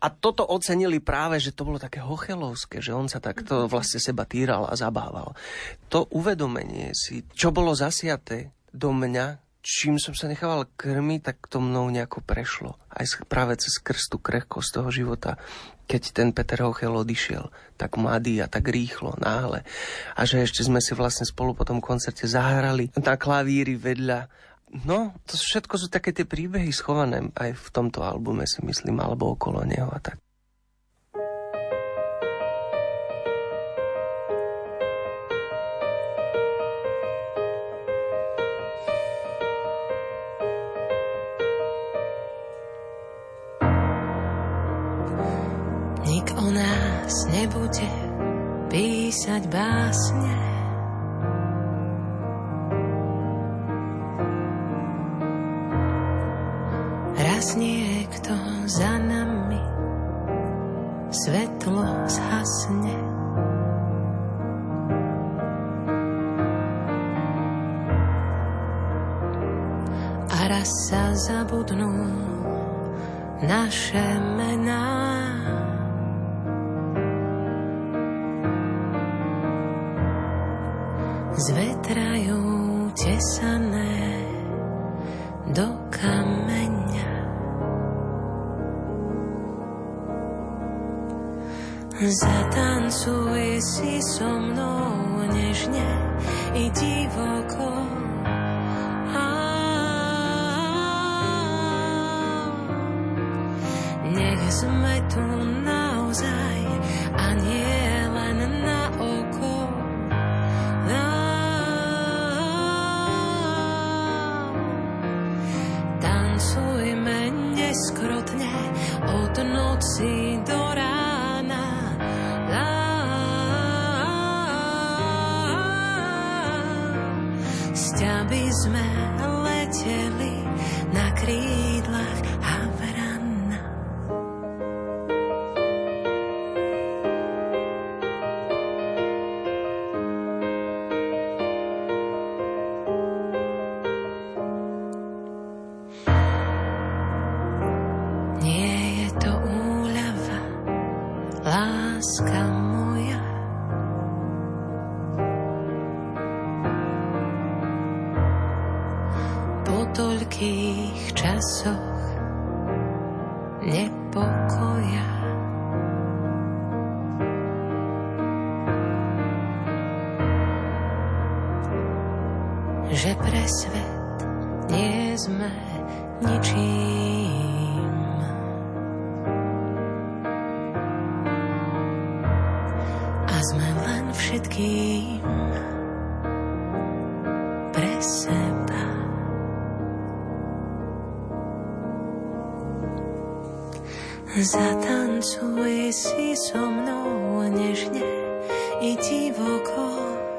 A toto ocenili práve, že to bolo také hochelovské, že on sa takto vlastne seba týral a zabával. To uvedomenie si, čo bolo zasiaté do mňa, čím som sa nechával krmiť, tak to mnou nejako prešlo. Aj práve cez krstu krehkosť toho života, keď ten Peter Hochel odišiel, tak mladý a tak rýchlo, náhle. A že ešte sme si vlastne spolu po tom koncerte zahrali na klavíri vedľa. No, to všetko sú také tie príbehy schované aj v tomto albume, si myslím, alebo okolo neho a tak. Nebude písať básne. Raz niekto za nami svetlo zhasne. A raz sa zabudnú naše mená. Si so mnou nežne i divoko.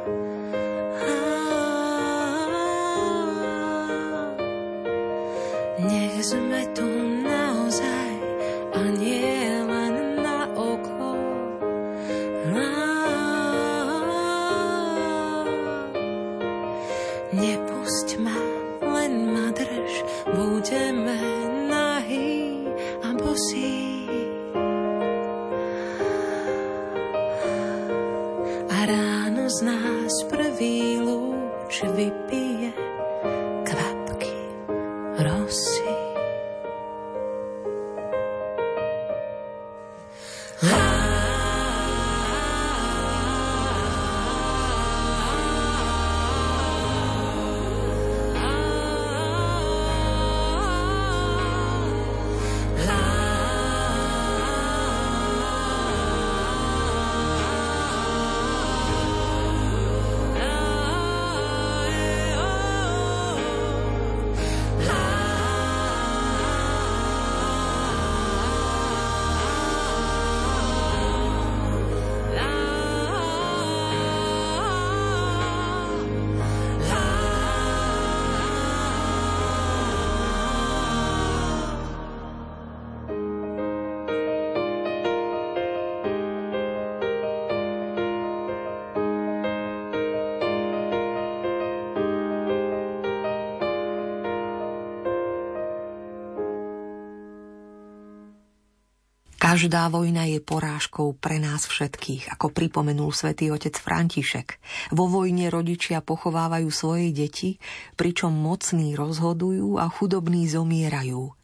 Každá vojna je porážkou pre nás všetkých, ako pripomenul svätý otec František. Vo vojne rodičia pochovávajú svoje deti, pričom mocní rozhodujú a chudobní zomierajú.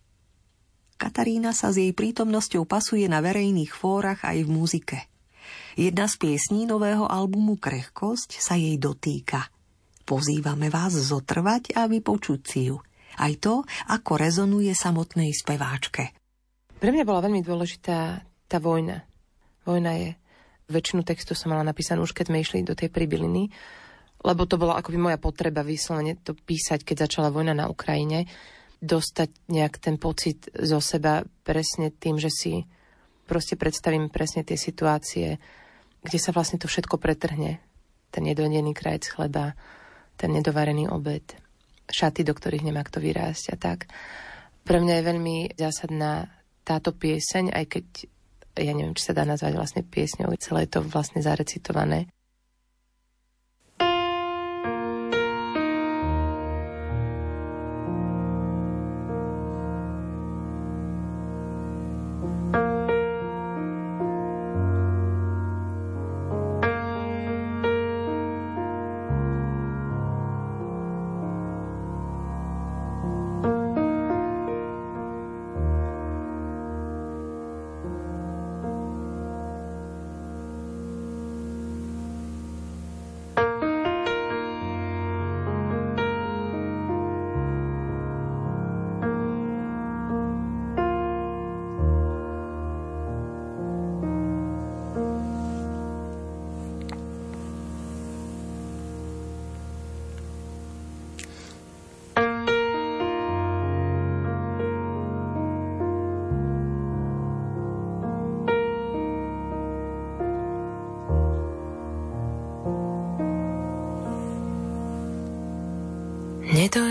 Katarína sa s jej prítomnosťou pasuje na verejných fórach aj v muzike. Jedna z piesní nového albumu Krehkosť sa jej dotýka. Pozývame vás zotrvať a vypočuť si ju. Aj to, ako rezonuje samotnej speváčke. Pre mňa bola veľmi dôležitá tá vojna. Vojna je, väčšinu textu som mala napísanú už keď sme išli do tej pribyliny, lebo to bola akoby moja potreba vyslovene to písať, keď začala vojna na Ukrajine, dostať nejak ten pocit zo seba presne tým, že si proste predstavím presne tie situácie, kde sa vlastne to všetko pretrhne. Ten nedojedený krajec chleba, ten nedovarený obed, šaty, do ktorých nemá kto vyrásť a tak. Pre mňa je veľmi zásadná táto pieseň, aj keď ja neviem, či sa dá nazvať vlastne piesňou, celé je to vlastne zarecitované.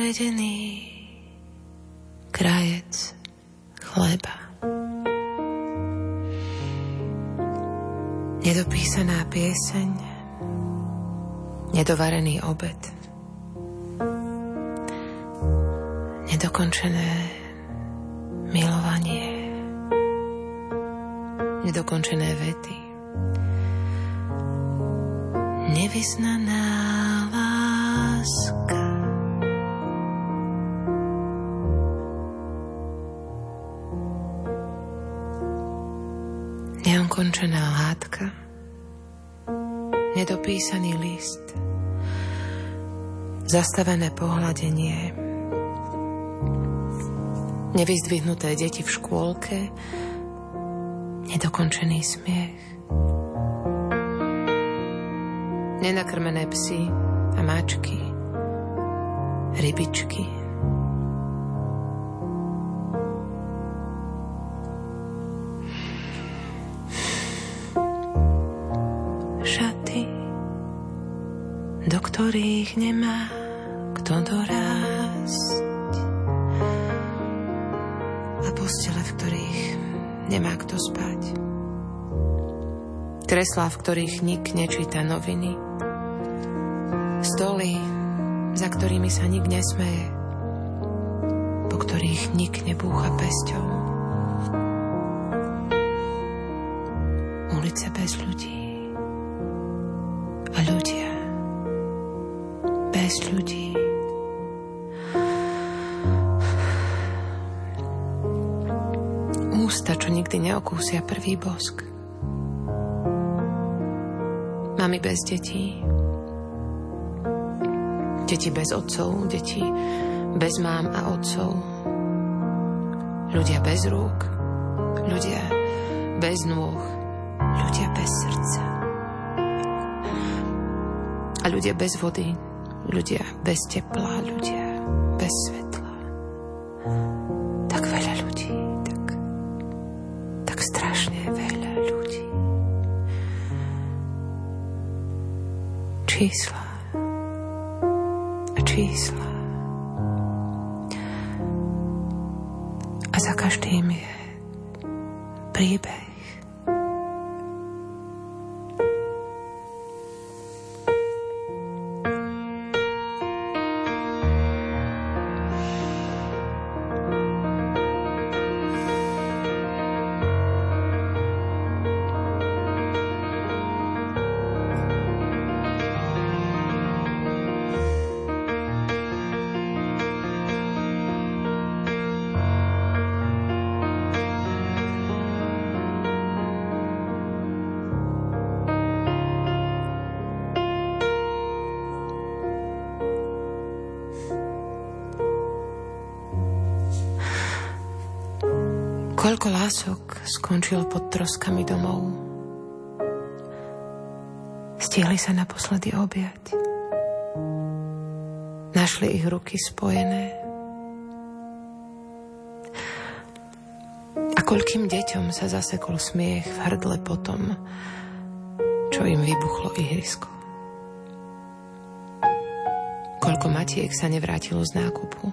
Nedojedený krajec chleba. Nedopísaná pieseň, nedovarený obed, nedokončené milovanie, nedokončené vety, nevyznaná láska. Neukončená hádka, nedopísaný list, zastavené pohľadenie, nevyzdvihnuté deti v škôlke, nedokončený smiech, nenakrmené psy a mačky, rybičky, nemá kto dorásť a postele, v ktorých nemá kto spať. Kreslá, v ktorých nik nečíta noviny. Stoly, za ktorými sa nik nesmeje, po ktorých nik nebúcha pesťou. Ulice bez ľudí bez ľudí. Ústa, čo nikdy neokúsia prvý bosk. Mami bez detí. Deti bez otcov, deti bez mám a otcov. Ľudia bez rúk, ľudia bez nôh, ľudia bez srdca. A ľudia bez vody, ľudia bez tepla, ľudia bez svetla. Tak veľa ľudí, tak, tak strašne veľa ľudí. Čísla a čísla. A za každým je príbeh. Skončilo pod troskami domov. Stihli sa naposledy objať. Našli ich ruky spojené. A koľkým deťom sa zasekol smiech v hrdle potom, čo im vybuchlo ihrisko. Koľko matiek sa nevrátilo z nákupu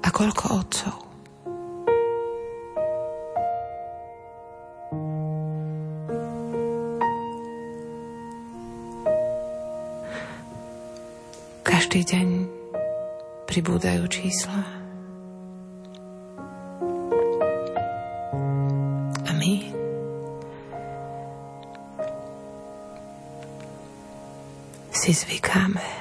a koľko otcov Každý deň pribúdajú čísla. A my si zvykáme.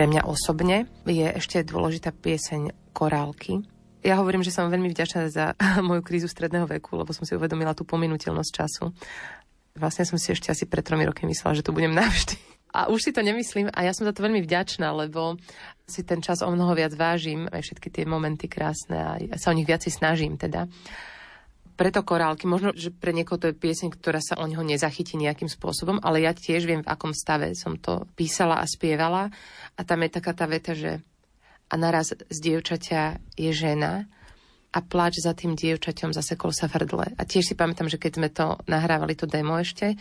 Pre mňa osobne je ešte dôležitá pieseň Korálky. Ja hovorím, že som veľmi vďačná za moju krízu stredného veku, lebo som si uvedomila tú pominuteľnosť času. Vlastne som si ešte asi pred tromi roky myslela, že tu budem navždy. A už si to nemyslím a ja som za to veľmi vďačná, lebo si ten čas o mnoho viac vážim, aj všetky tie momenty krásne a sa o nich viac snažím teda preto korálky. Možno, že pre niekoho to je pieseň, ktorá sa o neho nezachytí nejakým spôsobom, ale ja tiež viem, v akom stave som to písala a spievala. A tam je taká tá veta, že a naraz z dievčaťa je žena a pláč za tým dievčaťom zasekol sa v hrdle. A tiež si pamätám, že keď sme to nahrávali, to demo ešte,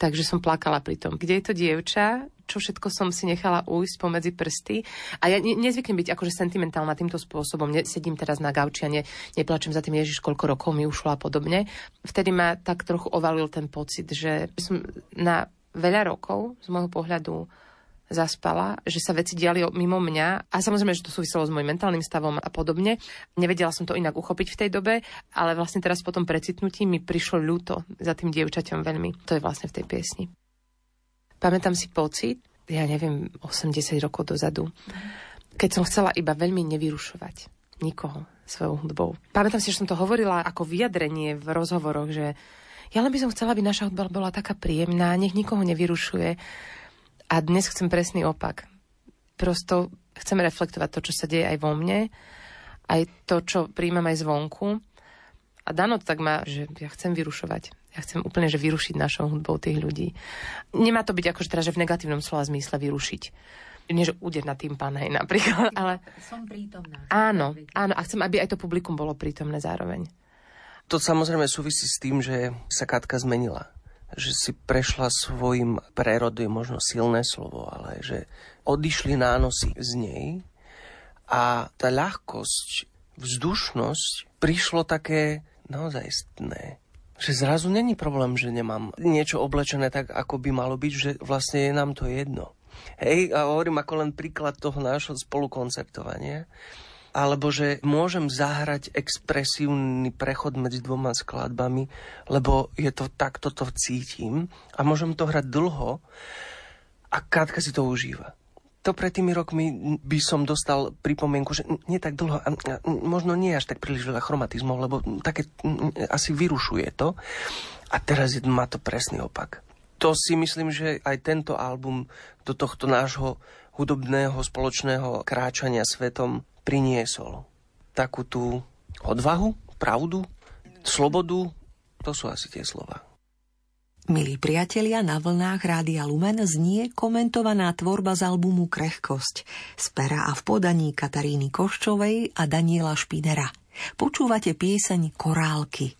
takže som plakala pri tom. Kde je to dievča? čo všetko som si nechala ujsť pomedzi prsty. A ja ne, nezvyknem byť akože sentimentálna týmto spôsobom. Nesedím teraz na gauči a ne, neplačem za tým Ježiš, koľko rokov mi ušlo a podobne. Vtedy ma tak trochu ovalil ten pocit, že som na veľa rokov z môjho pohľadu zaspala, že sa veci diali mimo mňa a samozrejme, že to súviselo s môjim mentálnym stavom a podobne. Nevedela som to inak uchopiť v tej dobe, ale vlastne teraz po tom precitnutí mi prišlo ľúto za tým dievčaťom veľmi. To je vlastne v tej piesni. Pamätám si pocit, ja neviem, 80 rokov dozadu, keď som chcela iba veľmi nevyrušovať nikoho svojou hudbou. Pamätám si, že som to hovorila ako vyjadrenie v rozhovoroch, že ja len by som chcela, aby naša hudba bola taká príjemná, nech nikoho nevyrušuje. A dnes chcem presný opak. Prosto chcem reflektovať to, čo sa deje aj vo mne, aj to, čo príjmam aj zvonku. A Dano tak má, že ja chcem vyrušovať. Ja chcem úplne, že vyrušiť našou hudbou tých ľudí. Nemá to byť akože teraz, že v negatívnom slova zmysle vyrušiť. Nie, že úder na tým pán, hej, napríklad, ale... Som prítomná. Áno, áno, a chcem, aby aj to publikum bolo prítomné zároveň. To samozrejme súvisí s tým, že sa Katka zmenila. Že si prešla svojim prerodu, je možno silné slovo, ale že odišli nánosy z nej a tá ľahkosť vzdušnosť prišlo také naozajstné. Že zrazu není problém, že nemám niečo oblečené tak, ako by malo byť, že vlastne je nám to jedno. Hej, a hovorím ako len príklad toho nášho spolukoncertovania alebo že môžem zahrať expresívny prechod medzi dvoma skladbami, lebo je to takto to cítim a môžem to hrať dlho a Katka si to užíva. To pred tými rokmi by som dostal pripomienku, že nie tak dlho, a možno nie až tak príliš veľa chromatizmov, lebo také asi vyrušuje to. A teraz má to presný opak. To si myslím, že aj tento album do tohto nášho hudobného spoločného kráčania svetom priniesol. Takú tú odvahu, pravdu, slobodu, to sú asi tie slova. Milí priatelia, na vlnách Rádia Lumen znie komentovaná tvorba z albumu Krehkosť z pera a v podaní Kataríny Koščovej a Daniela Špinera. Počúvate pieseň Korálky.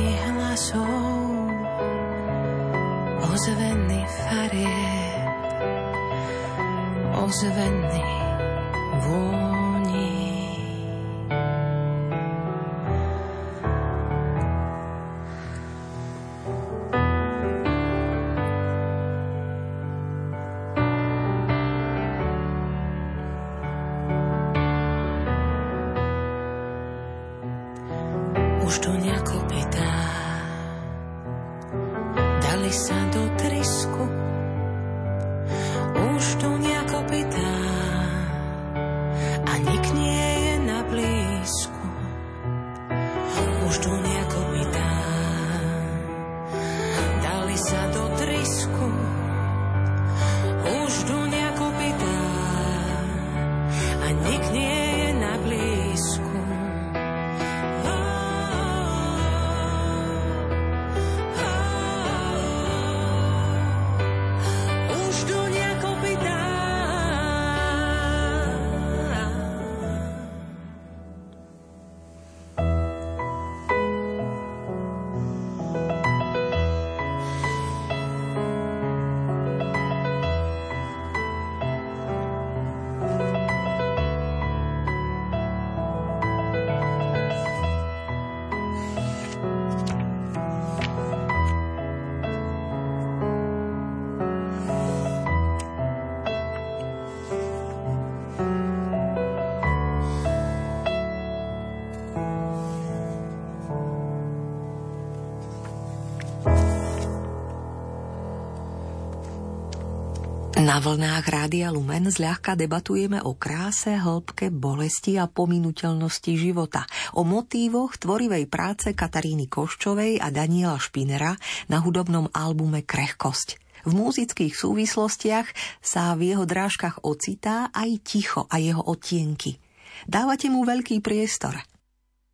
Na vlnách Rádia Lumen zľahka debatujeme o kráse, hĺbke, bolesti a pominuteľnosti života, o motívoch tvorivej práce Kataríny Koščovej a Daniela Špinera na hudobnom albume Krehkosť. V múzických súvislostiach sa v jeho drážkach ocitá aj ticho a jeho odtienky. Dávate mu veľký priestor.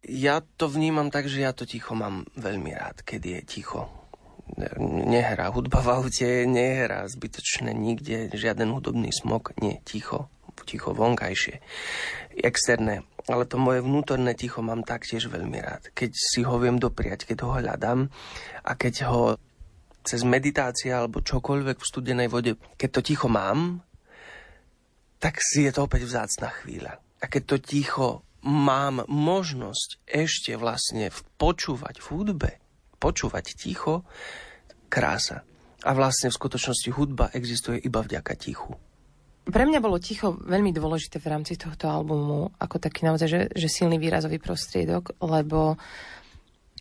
Ja to vnímam tak, že ja to ticho mám veľmi rád, keď je ticho nehrá hudba v aute, nehrá zbytočne nikde, žiaden hudobný smog, nie, ticho, ticho vonkajšie, externé. Ale to moje vnútorné ticho mám taktiež veľmi rád. Keď si ho viem dopriať, keď ho hľadám a keď ho cez meditácia alebo čokoľvek v studenej vode, keď to ticho mám, tak si je to opäť vzácna chvíľa. A keď to ticho mám možnosť ešte vlastne počúvať v hudbe, počúvať ticho, krása. A vlastne v skutočnosti hudba existuje iba vďaka tichu. Pre mňa bolo ticho veľmi dôležité v rámci tohto albumu, ako taký naozaj, že, že silný výrazový prostriedok, lebo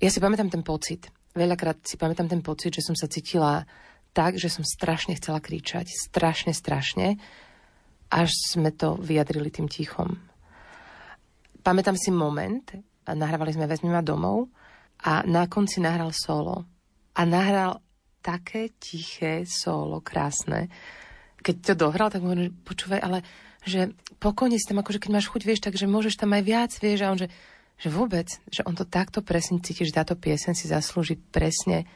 ja si pamätám ten pocit. Veľakrát si pamätám ten pocit, že som sa cítila tak, že som strašne chcela kričať. Strašne, strašne. Až sme to vyjadrili tým tichom. Pamätám si moment, nahrávali sme Vezmi ma domov a na konci nahral solo. A nahral také tiché solo, krásne. Keď to dohral, tak hovorím, počúvaj, ale že pokojne si tam, akože keď máš chuť, vieš, takže môžeš tam aj viac, vieš, a on, že, že vôbec, že on to takto presne cíti, že táto piesen si zaslúži presne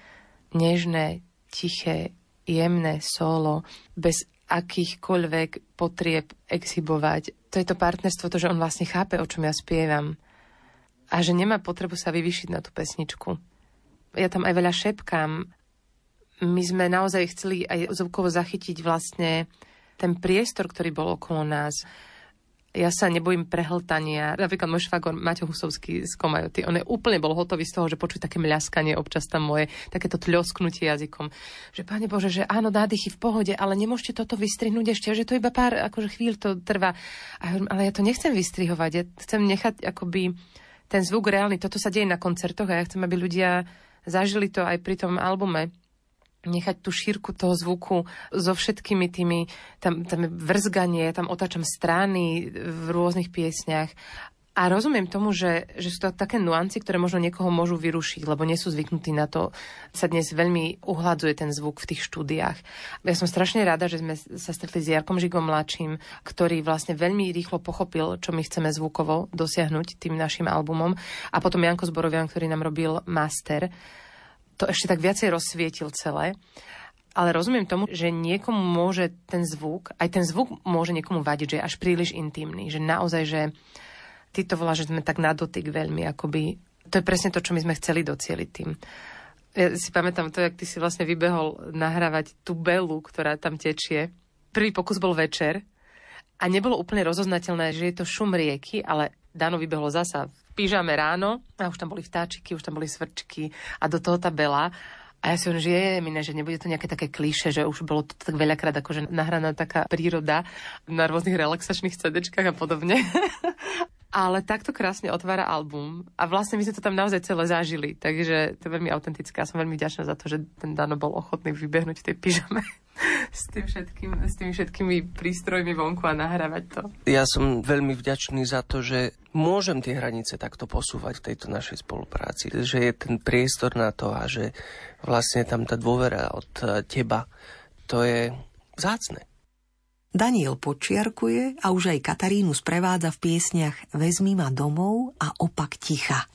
nežné, tiché, jemné solo, bez akýchkoľvek potrieb exhibovať. To je to partnerstvo, to, že on vlastne chápe, o čom ja spievam a že nemá potrebu sa vyvyšiť na tú pesničku. Ja tam aj veľa šepkám. My sme naozaj chceli aj zvukovo zachytiť vlastne ten priestor, ktorý bol okolo nás. Ja sa nebojím prehltania. Napríklad môj švagor Maťo Husovský z Komajoty, on je úplne bol hotový z toho, že počuť také mľaskanie občas tam moje, takéto tľosknutie jazykom. Že páne Bože, že áno, nádychy v pohode, ale nemôžete toto vystrihnúť ešte, že to iba pár akože chvíľ to trvá. A ale ja to nechcem vystrihovať, ja chcem nechať akoby ten zvuk reálny, toto sa deje na koncertoch a ja chcem, aby ľudia zažili to aj pri tom albume. Nechať tú šírku toho zvuku so všetkými tými, tam, tam vrzganie, tam otáčam strany v rôznych piesniach a rozumiem tomu, že, že sú to také nuancy, ktoré možno niekoho môžu vyrušiť, lebo nie sú zvyknutí na to. Sa dnes veľmi uhladzuje ten zvuk v tých štúdiách. Ja som strašne rada, že sme sa stretli s Jarkom Žigom mladším, ktorý vlastne veľmi rýchlo pochopil, čo my chceme zvukovo dosiahnuť tým našim albumom. A potom Janko Zborovian, ktorý nám robil master, to ešte tak viacej rozsvietil celé. Ale rozumiem tomu, že niekomu môže ten zvuk, aj ten zvuk môže niekomu vadiť, že je až príliš intimný, že naozaj, že ty to voláš, že sme tak na dotyk veľmi, akoby... To je presne to, čo my sme chceli docieliť tým. Ja si pamätám to, jak ty si vlastne vybehol nahrávať tú belu, ktorá tam tečie. Prvý pokus bol večer a nebolo úplne rozoznateľné, že je to šum rieky, ale Dano vybehlo zasa v pyžame ráno a už tam boli vtáčiky, už tam boli svrčky a do toho tá bela. A ja si hovorím, že je mine, že nebude to nejaké také klíše, že už bolo to tak veľakrát akože nahraná taká príroda na rôznych relaxačných CDčkách a podobne. ale takto krásne otvára album a vlastne my sme to tam naozaj celé zažili, takže to je veľmi autentické a som veľmi vďačná za to, že ten Dano bol ochotný vybehnúť v tej pyžame s, tým všetkým, s tými všetkými prístrojmi vonku a nahrávať to. Ja som veľmi vďačný za to, že môžem tie hranice takto posúvať v tejto našej spolupráci, že je ten priestor na to a že vlastne tam tá dôvera od teba, to je vzácne. Daniel počiarkuje a už aj Katarínu sprevádza v piesniach Vezmi ma domov a opak ticha.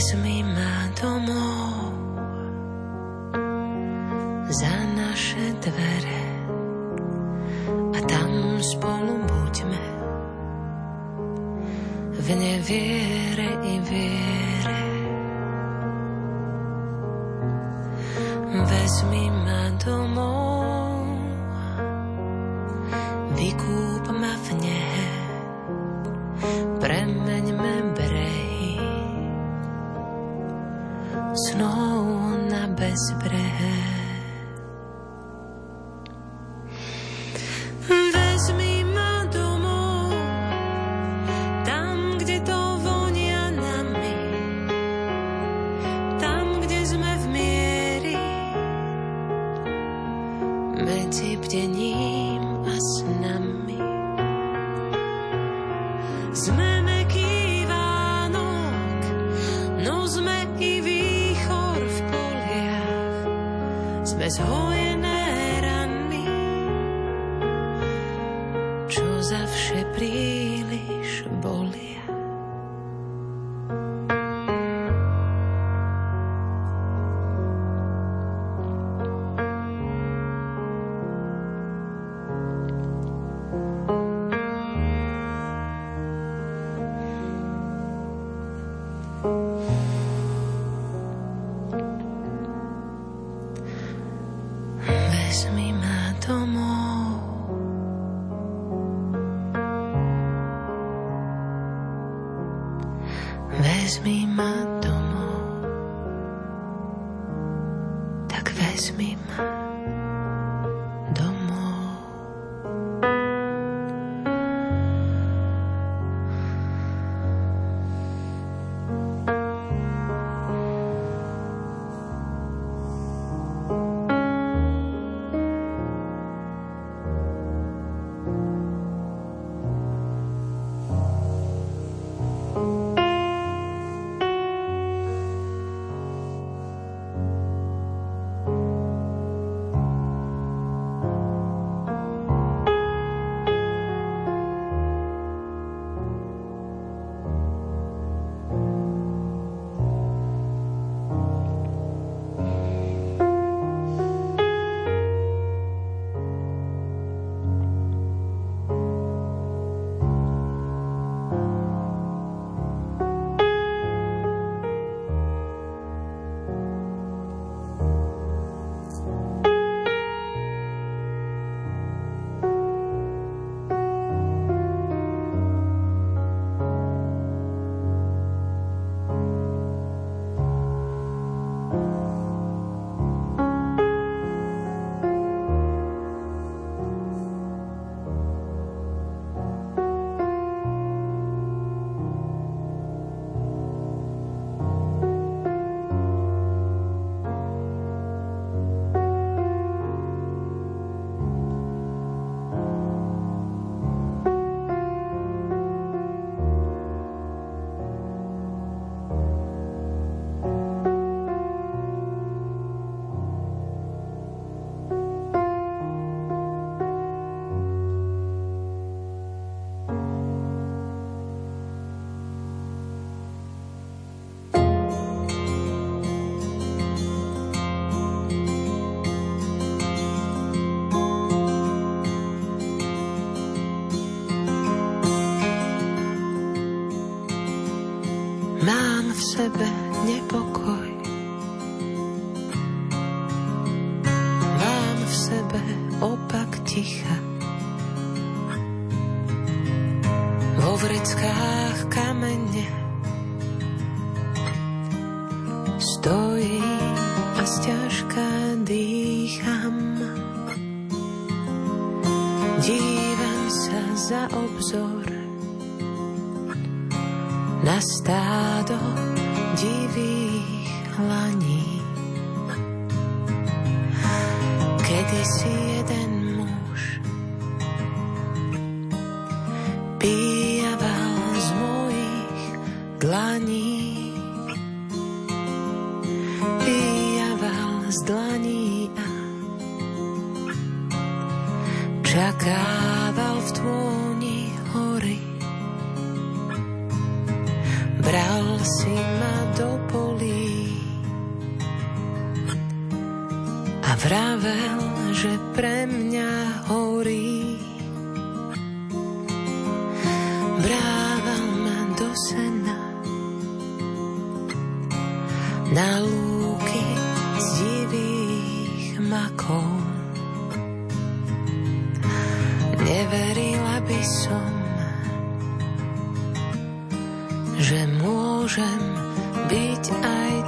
Vezmi ma domov za naše dvere. A tam spolu buďme. V neviere i viere. Vezmi ma domov, vykúš sebe nepokoj. Mám v sebe opak ticha. Vo vreckách kamene stojím a sťažka dýcham. Dívam sa za obzor na stádo divých laní. Že môžem byť aj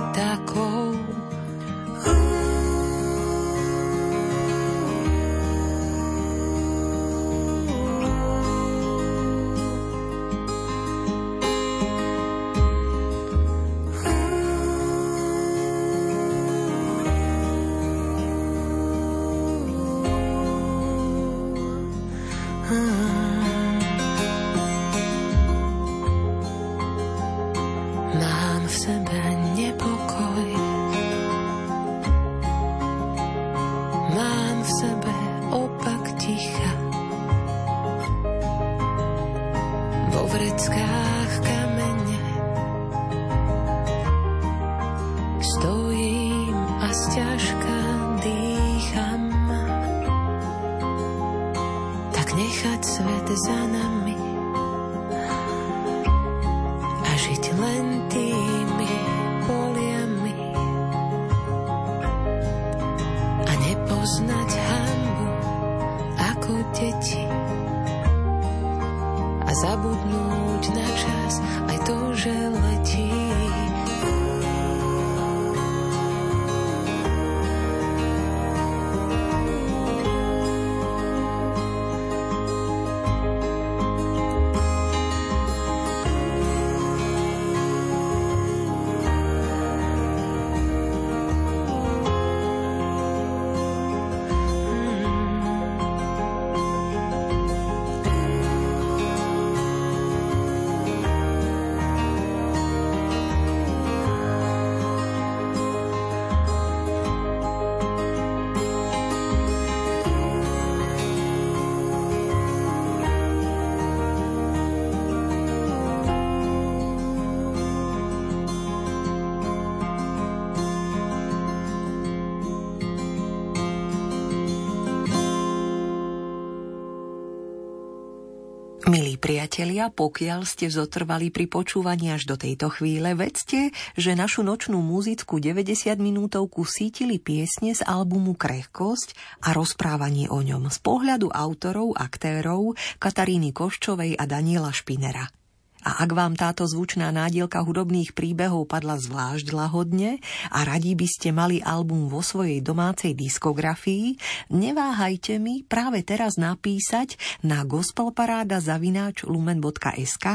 priatelia, pokiaľ ste zotrvali pri počúvaní až do tejto chvíle, vedzte, že našu nočnú muzickú 90 minútovku sítili piesne z albumu Krehkosť a rozprávanie o ňom z pohľadu autorov, aktérov Kataríny Koščovej a Daniela Špinera. A ak vám táto zvučná nádielka hudobných príbehov padla zvlášť lahodne a radi by ste mali album vo svojej domácej diskografii, neváhajte mi práve teraz napísať na gospelparáda.lumen.sk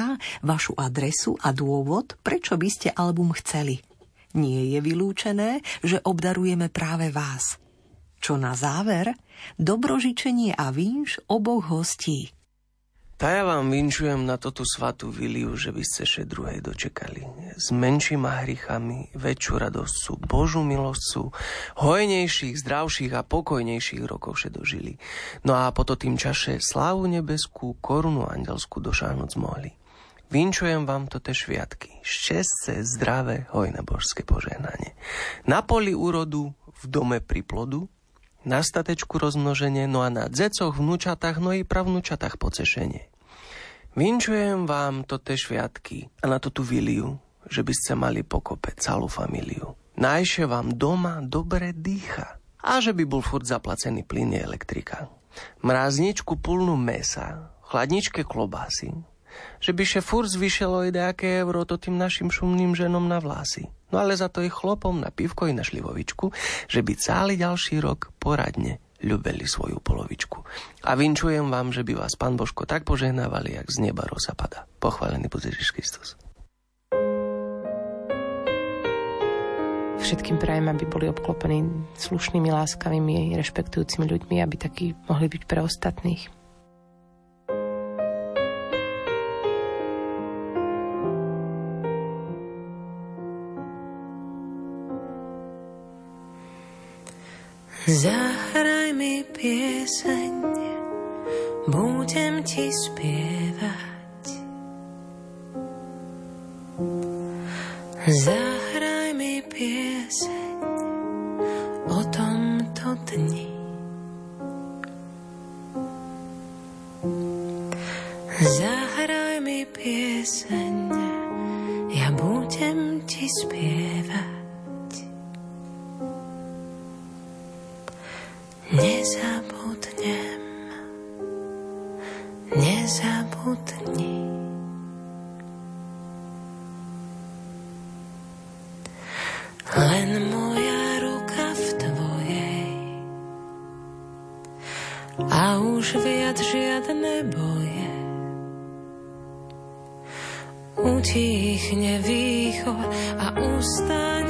vašu adresu a dôvod, prečo by ste album chceli. Nie je vylúčené, že obdarujeme práve vás. Čo na záver? Dobrožičenie a vinš oboch hostí. Tá ja vám vinčujem na toto svatú viliu, že by ste še druhej dočekali. S menšíma hrychami, väčšiu radosť Božú milosť sú, hojnejších, zdravších a pokojnejších rokov še dožili. No a po to tým čaše slávu nebeskú, korunu andelskú došáhnuť zmohli. Vinčujem vám to te šviatky, šťastce, zdravé, hojné božské požehnanie. Na poli úrodu, v dome pri plodu, na statečku rozmnoženie, no a na dzecoch, vnúčatách, no i pravnúčatách pocešenie. Vinčujem vám to te šviatky a na to tú viliu, že by ste mali pokope celú familiu. Najše vám doma dobre dýcha. A že by bol furt zaplacený plyn elektrika. Mrazničku plnú mesa, chladničke klobásy, že by še furt zvyšelo i nejaké euro to tým našim šumným ženom na vlasy. No ale za to ich chlopom na pivko i na šlivovičku, že by celý ďalší rok poradne ľubeli svoju polovičku. A vinčujem vám, že by vás pán Božko tak požehnávali, jak z neba rosa pada. Pochválený bude Ježiš Kristus. Všetkým prajem, aby boli obklopení slušnými, láskavými, rešpektujúcimi ľuďmi, aby takí mohli byť pre ostatných. Zahraj mi pieseň, budem ti spievať. Zahraj mi pieseň o tomto dni. Zahraj mi pieseň, ja budem ti spievať. Nezabudnem, nezabudni. Len moja ruka v tvojej a už viac žiadne boje. Utíchne východ a ústa